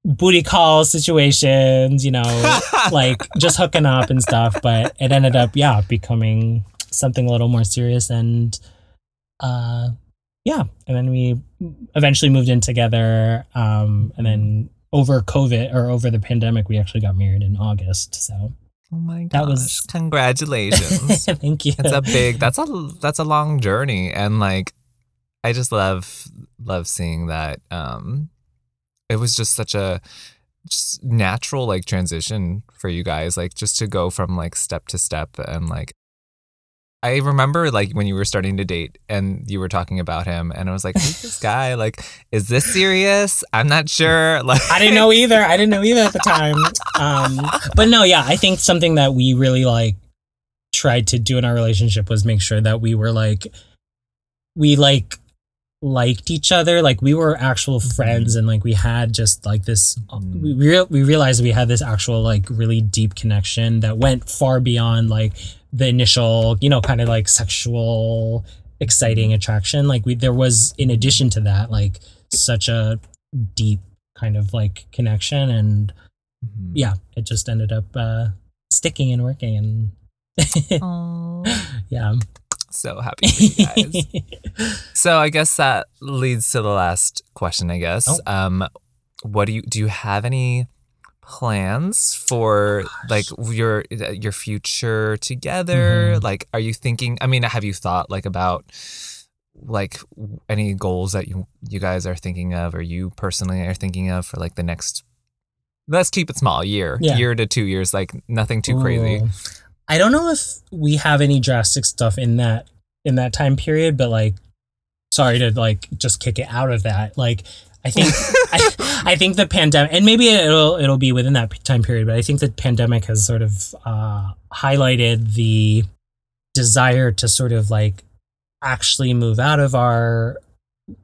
booty call situations, you know, like just hooking up and stuff. But it ended up, yeah, becoming something a little more serious. And uh, yeah, and then we eventually moved in together. Um, and then over COVID or over the pandemic, we actually got married in August. So Oh my gosh! That was- congratulations. thank you. it's a big. That's a that's a long journey, and like, I just love love seeing that. Um, it was just such a just natural like transition for you guys, like just to go from like step to step, and like. I remember like when you were starting to date and you were talking about him and I was like, who's this guy? Like, is this serious? I'm not sure. Like I didn't know either. I didn't know either at the time. Um, but no, yeah, I think something that we really like tried to do in our relationship was make sure that we were like, we like liked each other. Like we were actual friends and like we had just like this, Mhm. we, real we realized we had this actual like really deep connection that went far beyond like the initial, you know, kind of like sexual exciting attraction. Like we, there was, in addition to that, like such a deep kind of like connection and Mhm. yeah it just ended up uh sticking and working and yeah so happy for you guys. So I guess that leads to the last question. I guess. Oh. Um, what do you do? You have any plans for like your your future together? Mhm. Like, are you thinking? I mean, have you thought like about like any goals that you you guys are thinking of, or you personally are thinking of for like the next? Let's keep it small. Year, Yeah. year to two years. Like nothing too crazy. I don't know if we have any drastic stuff in that in that time period but like sorry to like just kick it out of that like i think I, I think the pandemic and maybe it'll it'll be within that time period but i think the pandemic has sort of uh highlighted the desire to sort of like actually move out of our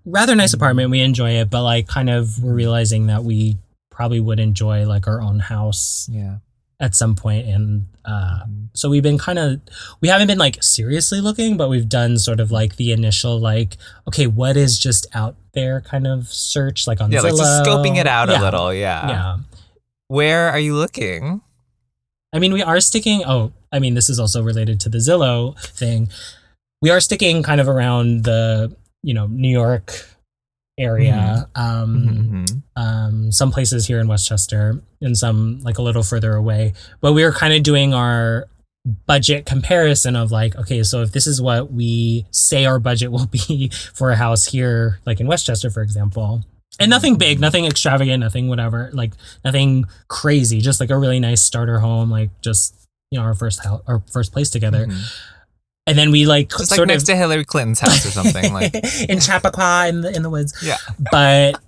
rather nice apartment. We enjoy it, but like kind of we're realizing that we probably would enjoy like our own house Yeah. At some point and uh so we've been kind of we haven't been like seriously looking but we've done sort of like the initial like okay what is just out there kind of search like on Yeah, like just scoping it out Yeah, a little. Yeah. yeah Where are you looking? i mean we are sticking oh i mean this is also related to the zillow thing we are sticking kind of around the you know new york area um Mhm. um, some places here in Westchester and some like a little further away. But we were kind of doing our budget comparison of like, okay, so if this is what we say our budget will be for a house here, like in Westchester, for example, and nothing big, nothing extravagant, nothing whatever, like nothing crazy, just like a really nice starter home, like just you know our first house, our first place together. Mhm. And then we like Just like next of to Hillary Clinton's house or something. Like, in Chappaqua in the in the woods yeah. but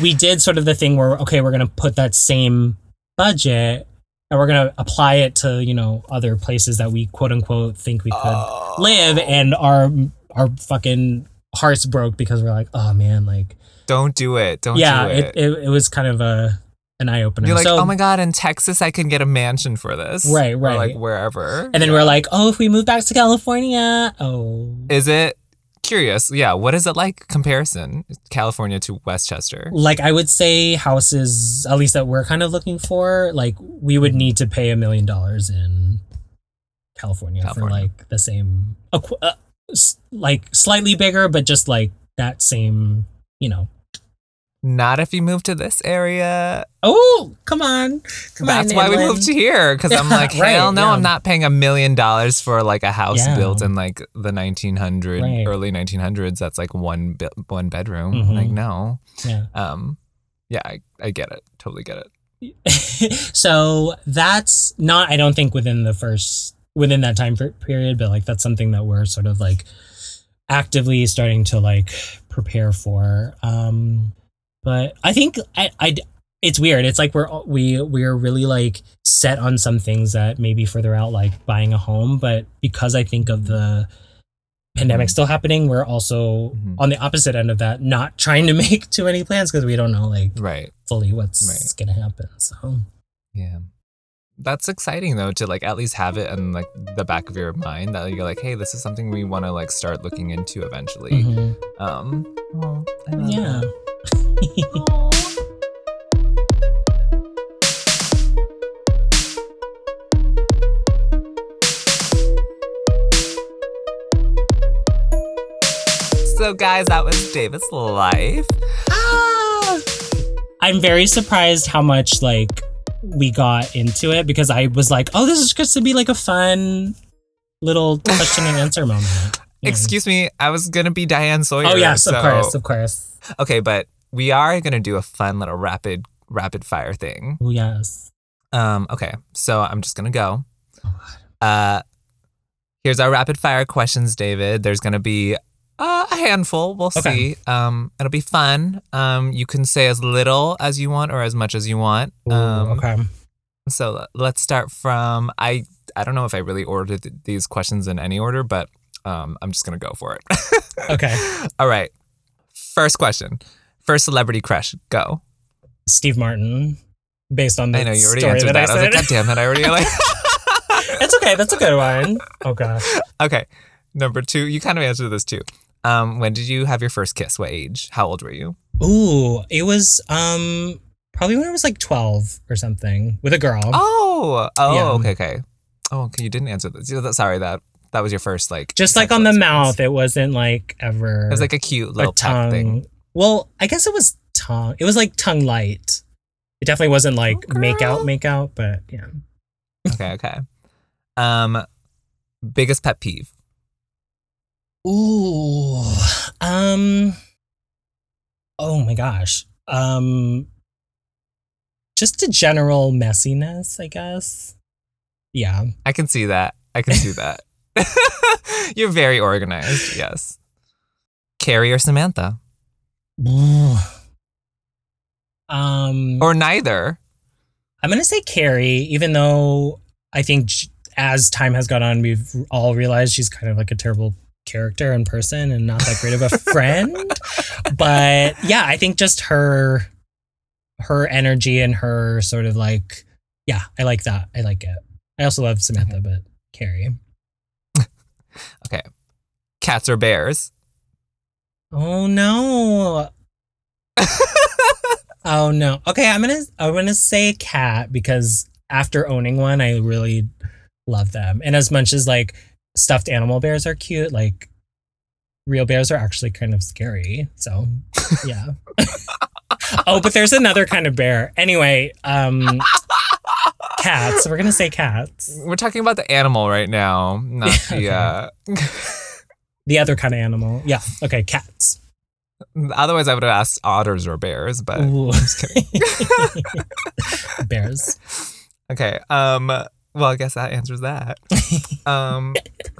we did sort of the thing where okay we're going to put that same budget and we're going to apply it to you know other places that we quote unquote think we could Oh. live and our our fucking hearts broke because we're like oh man like Don't do it. Don't yeah do it. it. It, it was kind of a an eye-opener You're like, so, oh my god, in Texas I can get a mansion for this. Right, Or right. like wherever. and then we're like oh if we move back to california oh Is it curious? Yeah. What is it like comparison? California to Westchester. like I would say houses, at least that we're kind of looking for, like we would need to pay a million dollars in California, for like the same, uh, like slightly bigger, but just like that same, you know. Not if you move to this area. Oh, come on, come That's on, why we moved to here. Because I'm like, Right, hell no, yeah. I'm not paying a million dollars for like a house Yeah. built in like the 1900 Right. early 1900s. That's like one bi- one bedroom. Mhm. Like no. Yeah. Um, yeah, I, I get it. Totally get it. so that's not, I don't think within the first within that time period, but like that's something that we're sort of like actively starting to like prepare for. Um, but I think I, I it's weird. It's like we're we we're really like set on some things that maybe further out, like buying a home. But because I think of the pandemic still happening, we're also Mhm. on the opposite end of that, not trying to make too many plans because we don't know like Right. fully what's Right. gonna happen. So Yeah. That's exciting though to like at least have it in like the back of your mind that you're like, hey, this is something we want to like start looking into eventually. mhm. Um, love yeah. that. So guys, that was David's life. Ah! I'm very surprised how much like we got into it because I was like, oh, this is just to be like a fun little question and answer moment. Yeah. Excuse me, I was gonna be Diane Sawyer. Oh yes, of course, of course. Okay, but we are gonna do a fun little rapid rapid fire thing. Oh yes. Um, okay, so I'm just gonna go. Uh, here's our rapid fire questions, David. There's gonna be uh, a handful. We'll Okay. see. Um, it'll be fun. Um, you can say as little as you want or as much as you want. Ooh, Um, okay. So let's start from I. I don't know if I really ordered th- these questions in any order, but um, I'm just gonna go for it. Okay. All right. First question. First celebrity crush. Go. Steve Martin, based on the I know you already answered that, that. I, I was like. God damn it! I already like. That's okay. That's a good one. Oh gosh. Okay. Number two, you kind of answered this too. Um, when did you have your first kiss? What age? How old were you? Ooh, it was um probably when I was like 12 or something with a girl. Oh, oh, Yeah. okay, okay. Oh, okay. You didn't answer this. That- Sorry, that that was your first like. Just like on the experience. mouth, it wasn't like ever It was like a cute a little peck tongue. thing. Well, I guess it was tongue. It was like tongue light. It definitely wasn't like Oh, make out, make out, but yeah. Okay, okay. Um, biggest pet peeve. Ooh. Um Oh my gosh. Um just a general messiness, I guess. Yeah. I can see that. I can see that. You're very organized. Yes. Carrie or Samantha, Um or neither. I'm gonna say Carrie, even though I think as time has gone on, we've all realized she's kind of like a terrible character in person and not that great of a friend. but yeah, I think just her her energy and her sort of like yeah, I like that. I like it. I also love Samantha, but Carrie. Cats or bears? Oh no. oh no. Okay, I'm gonna I'm gonna say cat because after owning one, I really love them. And as much as like stuffed animal bears are cute, like real bears are actually kind of scary. So yeah. oh, but there's another kind of bear. Anyway, um cats. We're gonna say cats. We're talking about the animal right now, not the. Uh, The other kind of animal. Yeah. Okay, cats. otherwise, I would have asked otters or bears, but Ooh. just kidding. Bears. okay. Um. Well, I guess that answers that. Um.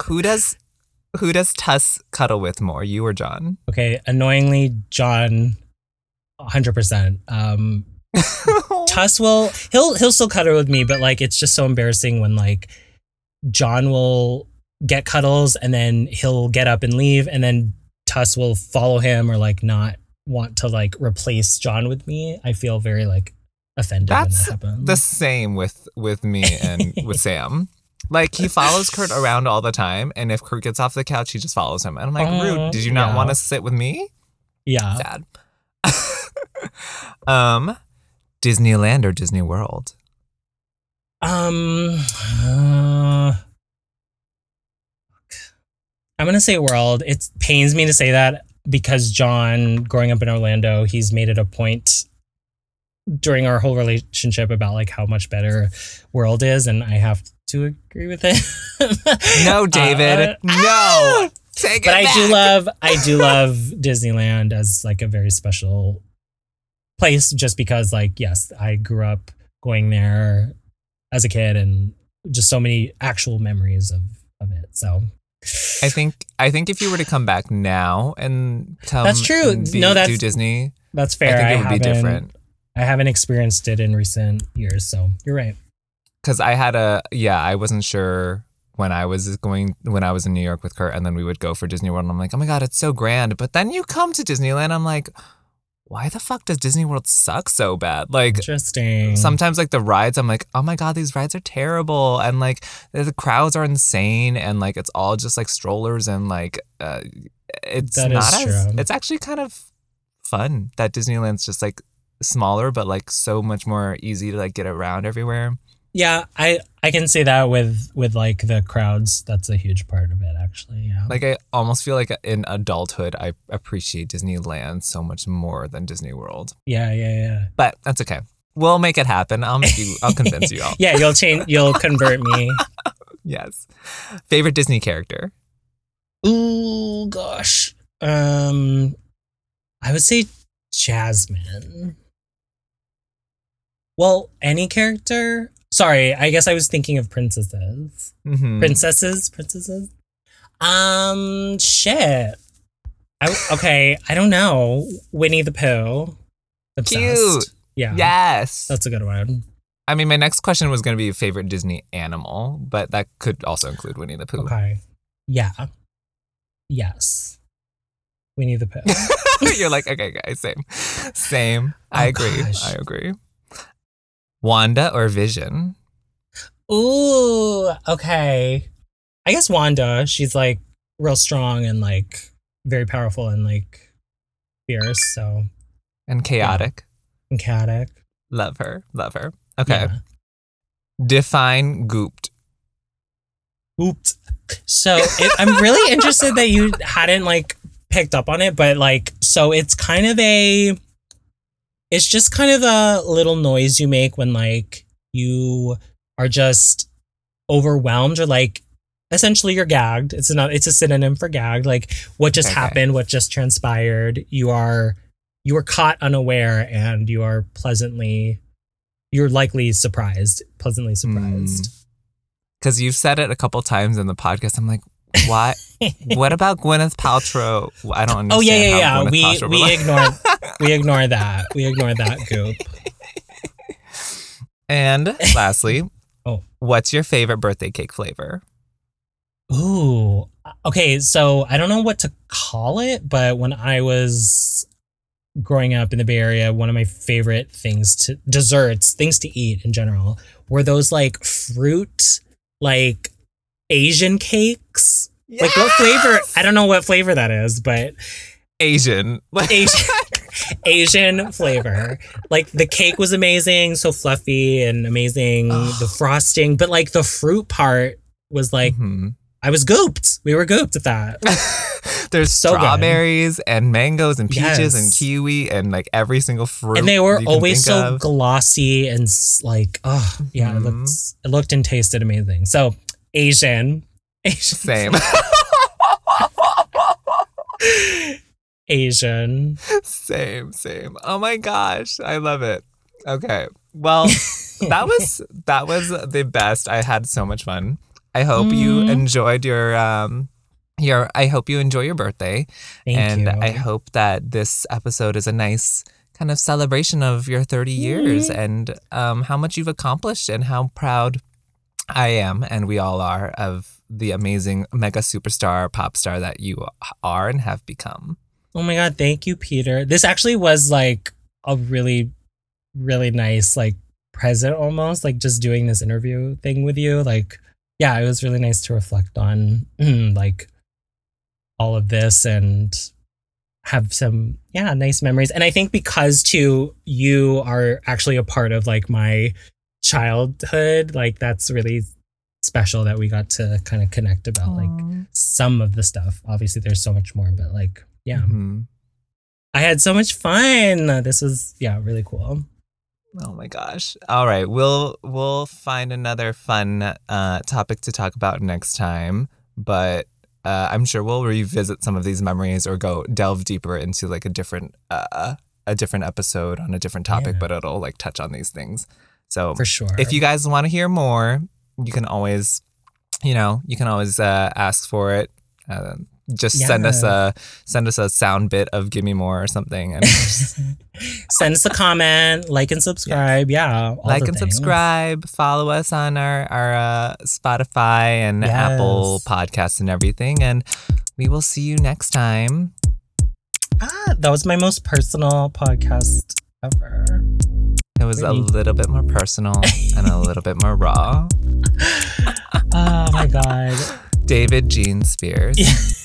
who does who does Tuss cuddle with more, you or John? Okay, annoyingly, John, hundred percent. Um, Tuss will he'll he'll still cuddle with me, but like it's just so embarrassing when like John will get cuddles and then he'll get up and leave, and then Tuss will follow him or like not want to like replace John with me. I feel very like offended That's when that happens. the same with with me and with Sam. Like he follows Kurt around all the time, and if Kurt gets off the couch, he just follows him. And I'm like, Aw, rude. Did you not yeah. want to sit with me? yeah. Sad. um, Disneyland or Disney World? Um, uh, I'm gonna say world. It pains me to say that because John, growing up in Orlando, he's made it a point during our whole relationship about like how much better world is, and I have to agree with it. No, David. Uh, no. Take it. but it I do love I do love Disneyland as like a very special place just because like yes, I grew up going there as a kid and just so many actual memories of of it. So I think I think if you were to come back now and tell That's true. No, that's- do Disney, that's fair. I think it would be different. I haven't experienced it in recent years, so you're right. Because I had a yeah, I wasn't sure when I was going when I was in New York with Kurt, and then we would go for Disney World, and I'm like, oh my god, it's so grand. But then you come to Disneyland, I'm like, why the fuck does Disney World suck so bad? Like Interesting. sometimes like the rides, I'm like, oh my god, these rides are terrible, and like the crowds are insane, and like it's all just like strollers and like uh, it's That not as true. it's actually kind of fun that Disneyland's just like smaller, but like so much more easy to like get around everywhere. Yeah, I I can see that with with like the crowds. That's a huge part of it, actually. Yeah. Like I almost feel like in adulthood I appreciate Disneyland so much more than Disney World. yeah, yeah, yeah. But that's okay. We'll make it happen. I'll make you I'll convince you all. Yeah, you'll change. You'll convert me. Yes. Favorite Disney character? Ooh, gosh. Um, I would say Jasmine. Well, any character. Sorry, I guess I was thinking of princesses. Mhm. Princesses, princesses. Um, shit. I, okay, I don't know. Winnie the Pooh. Obsessed. Cute. Yeah, Yes. that's a good one. I mean, my next question was going to be favorite Disney animal, but that could also include Winnie the Pooh. Okay. Yeah. Yes. Winnie the Pooh. You're like, okay, guys, same. Same. I Oh, agree. gosh. I agree. Wanda or Vision? Ooh, okay. I guess Wanda, she's like real strong and like very powerful and like fierce. So, And chaotic. and chaotic. Love her. Love her. Okay. Yeah. Define gooped. Gooped. So it, I'm really interested that you hadn't like picked up on it, but like, so it's kind of a, it's just kind of a little noise you make when like you are just overwhelmed or like essentially you're gagged. It's not, it's a synonym for gagged. Like what just Okay. happened, what just transpired. You are, you were caught unaware and you are pleasantly, you're likely surprised, pleasantly surprised. Mm. Because you've said it a couple times in the podcast. I'm like, why? what about Gwyneth Paltrow? I don't understand. Oh yeah, yeah, yeah. Gwyneth We Paltrow we relates. ignore we ignore that. We ignore that goop. And lastly, Oh. what's your favorite birthday cake flavor? Ooh, okay, so I don't know what to call it, but when I was growing up in the Bay Area, one of my favorite things to desserts, things to eat in general, were those like fruit, like Asian cakes. Like what flavor? I don't know what flavor that is, but Asian. Asian Asian flavor. Like the cake was amazing, so fluffy and amazing. The frosting, but like the fruit part was like Mhm. I was gooped. We were gooped at that. There's So good. strawberries and mangoes and peaches and kiwi and like every single fruit. and they were you can always so of. glossy and like oh yeah, it Mhm. looked it looked and tasted amazing. So Asian, Asian, Same. Asian. same, same. Oh my gosh, I love it. Okay. Well, that was that was the best. I had so much fun. I hope you Mm. enjoyed your um your I hope you enjoy your birthday. Thank and you. I hope that this episode is a nice kind of celebration of your 30 years Mm-hmm. and um, how much you've accomplished and how proud I am and we all are of the amazing mega superstar pop star that you are and have become. Oh my god, thank you, Peter. This actually was like a really, really nice like present almost, like just doing this interview thing with you. Like, yeah, it was really nice to reflect on like all of this and have some yeah, nice memories. And I think because too you are actually a part of like my childhood, like that's really special that we got to kind of connect about like some of the stuff. Obviously there's so much more, but like yeah. Mhm. I had so much fun. This was yeah, really cool. Oh my gosh. All right. We'll we'll find another fun uh, topic to talk about next time, but uh, I'm sure we'll revisit some of these memories or go delve deeper into like a different uh, a different episode on a different topic, Yeah. but it'll like touch on these things. So For sure. if you guys want to hear more, you can always, you know, you can always uh, ask for it. Uh, just send us a send us a sound bit of "Give Me More" or something, and send us a comment, like and subscribe. Yeah. all like and things. subscribe. Follow us on our our uh, Spotify and Apple Yes. Podcasts and everything, and we will see you next time. Ah, that was my most personal podcast ever. It was a little bit more personal and a little bit more raw. Oh my god. David Jean Spears.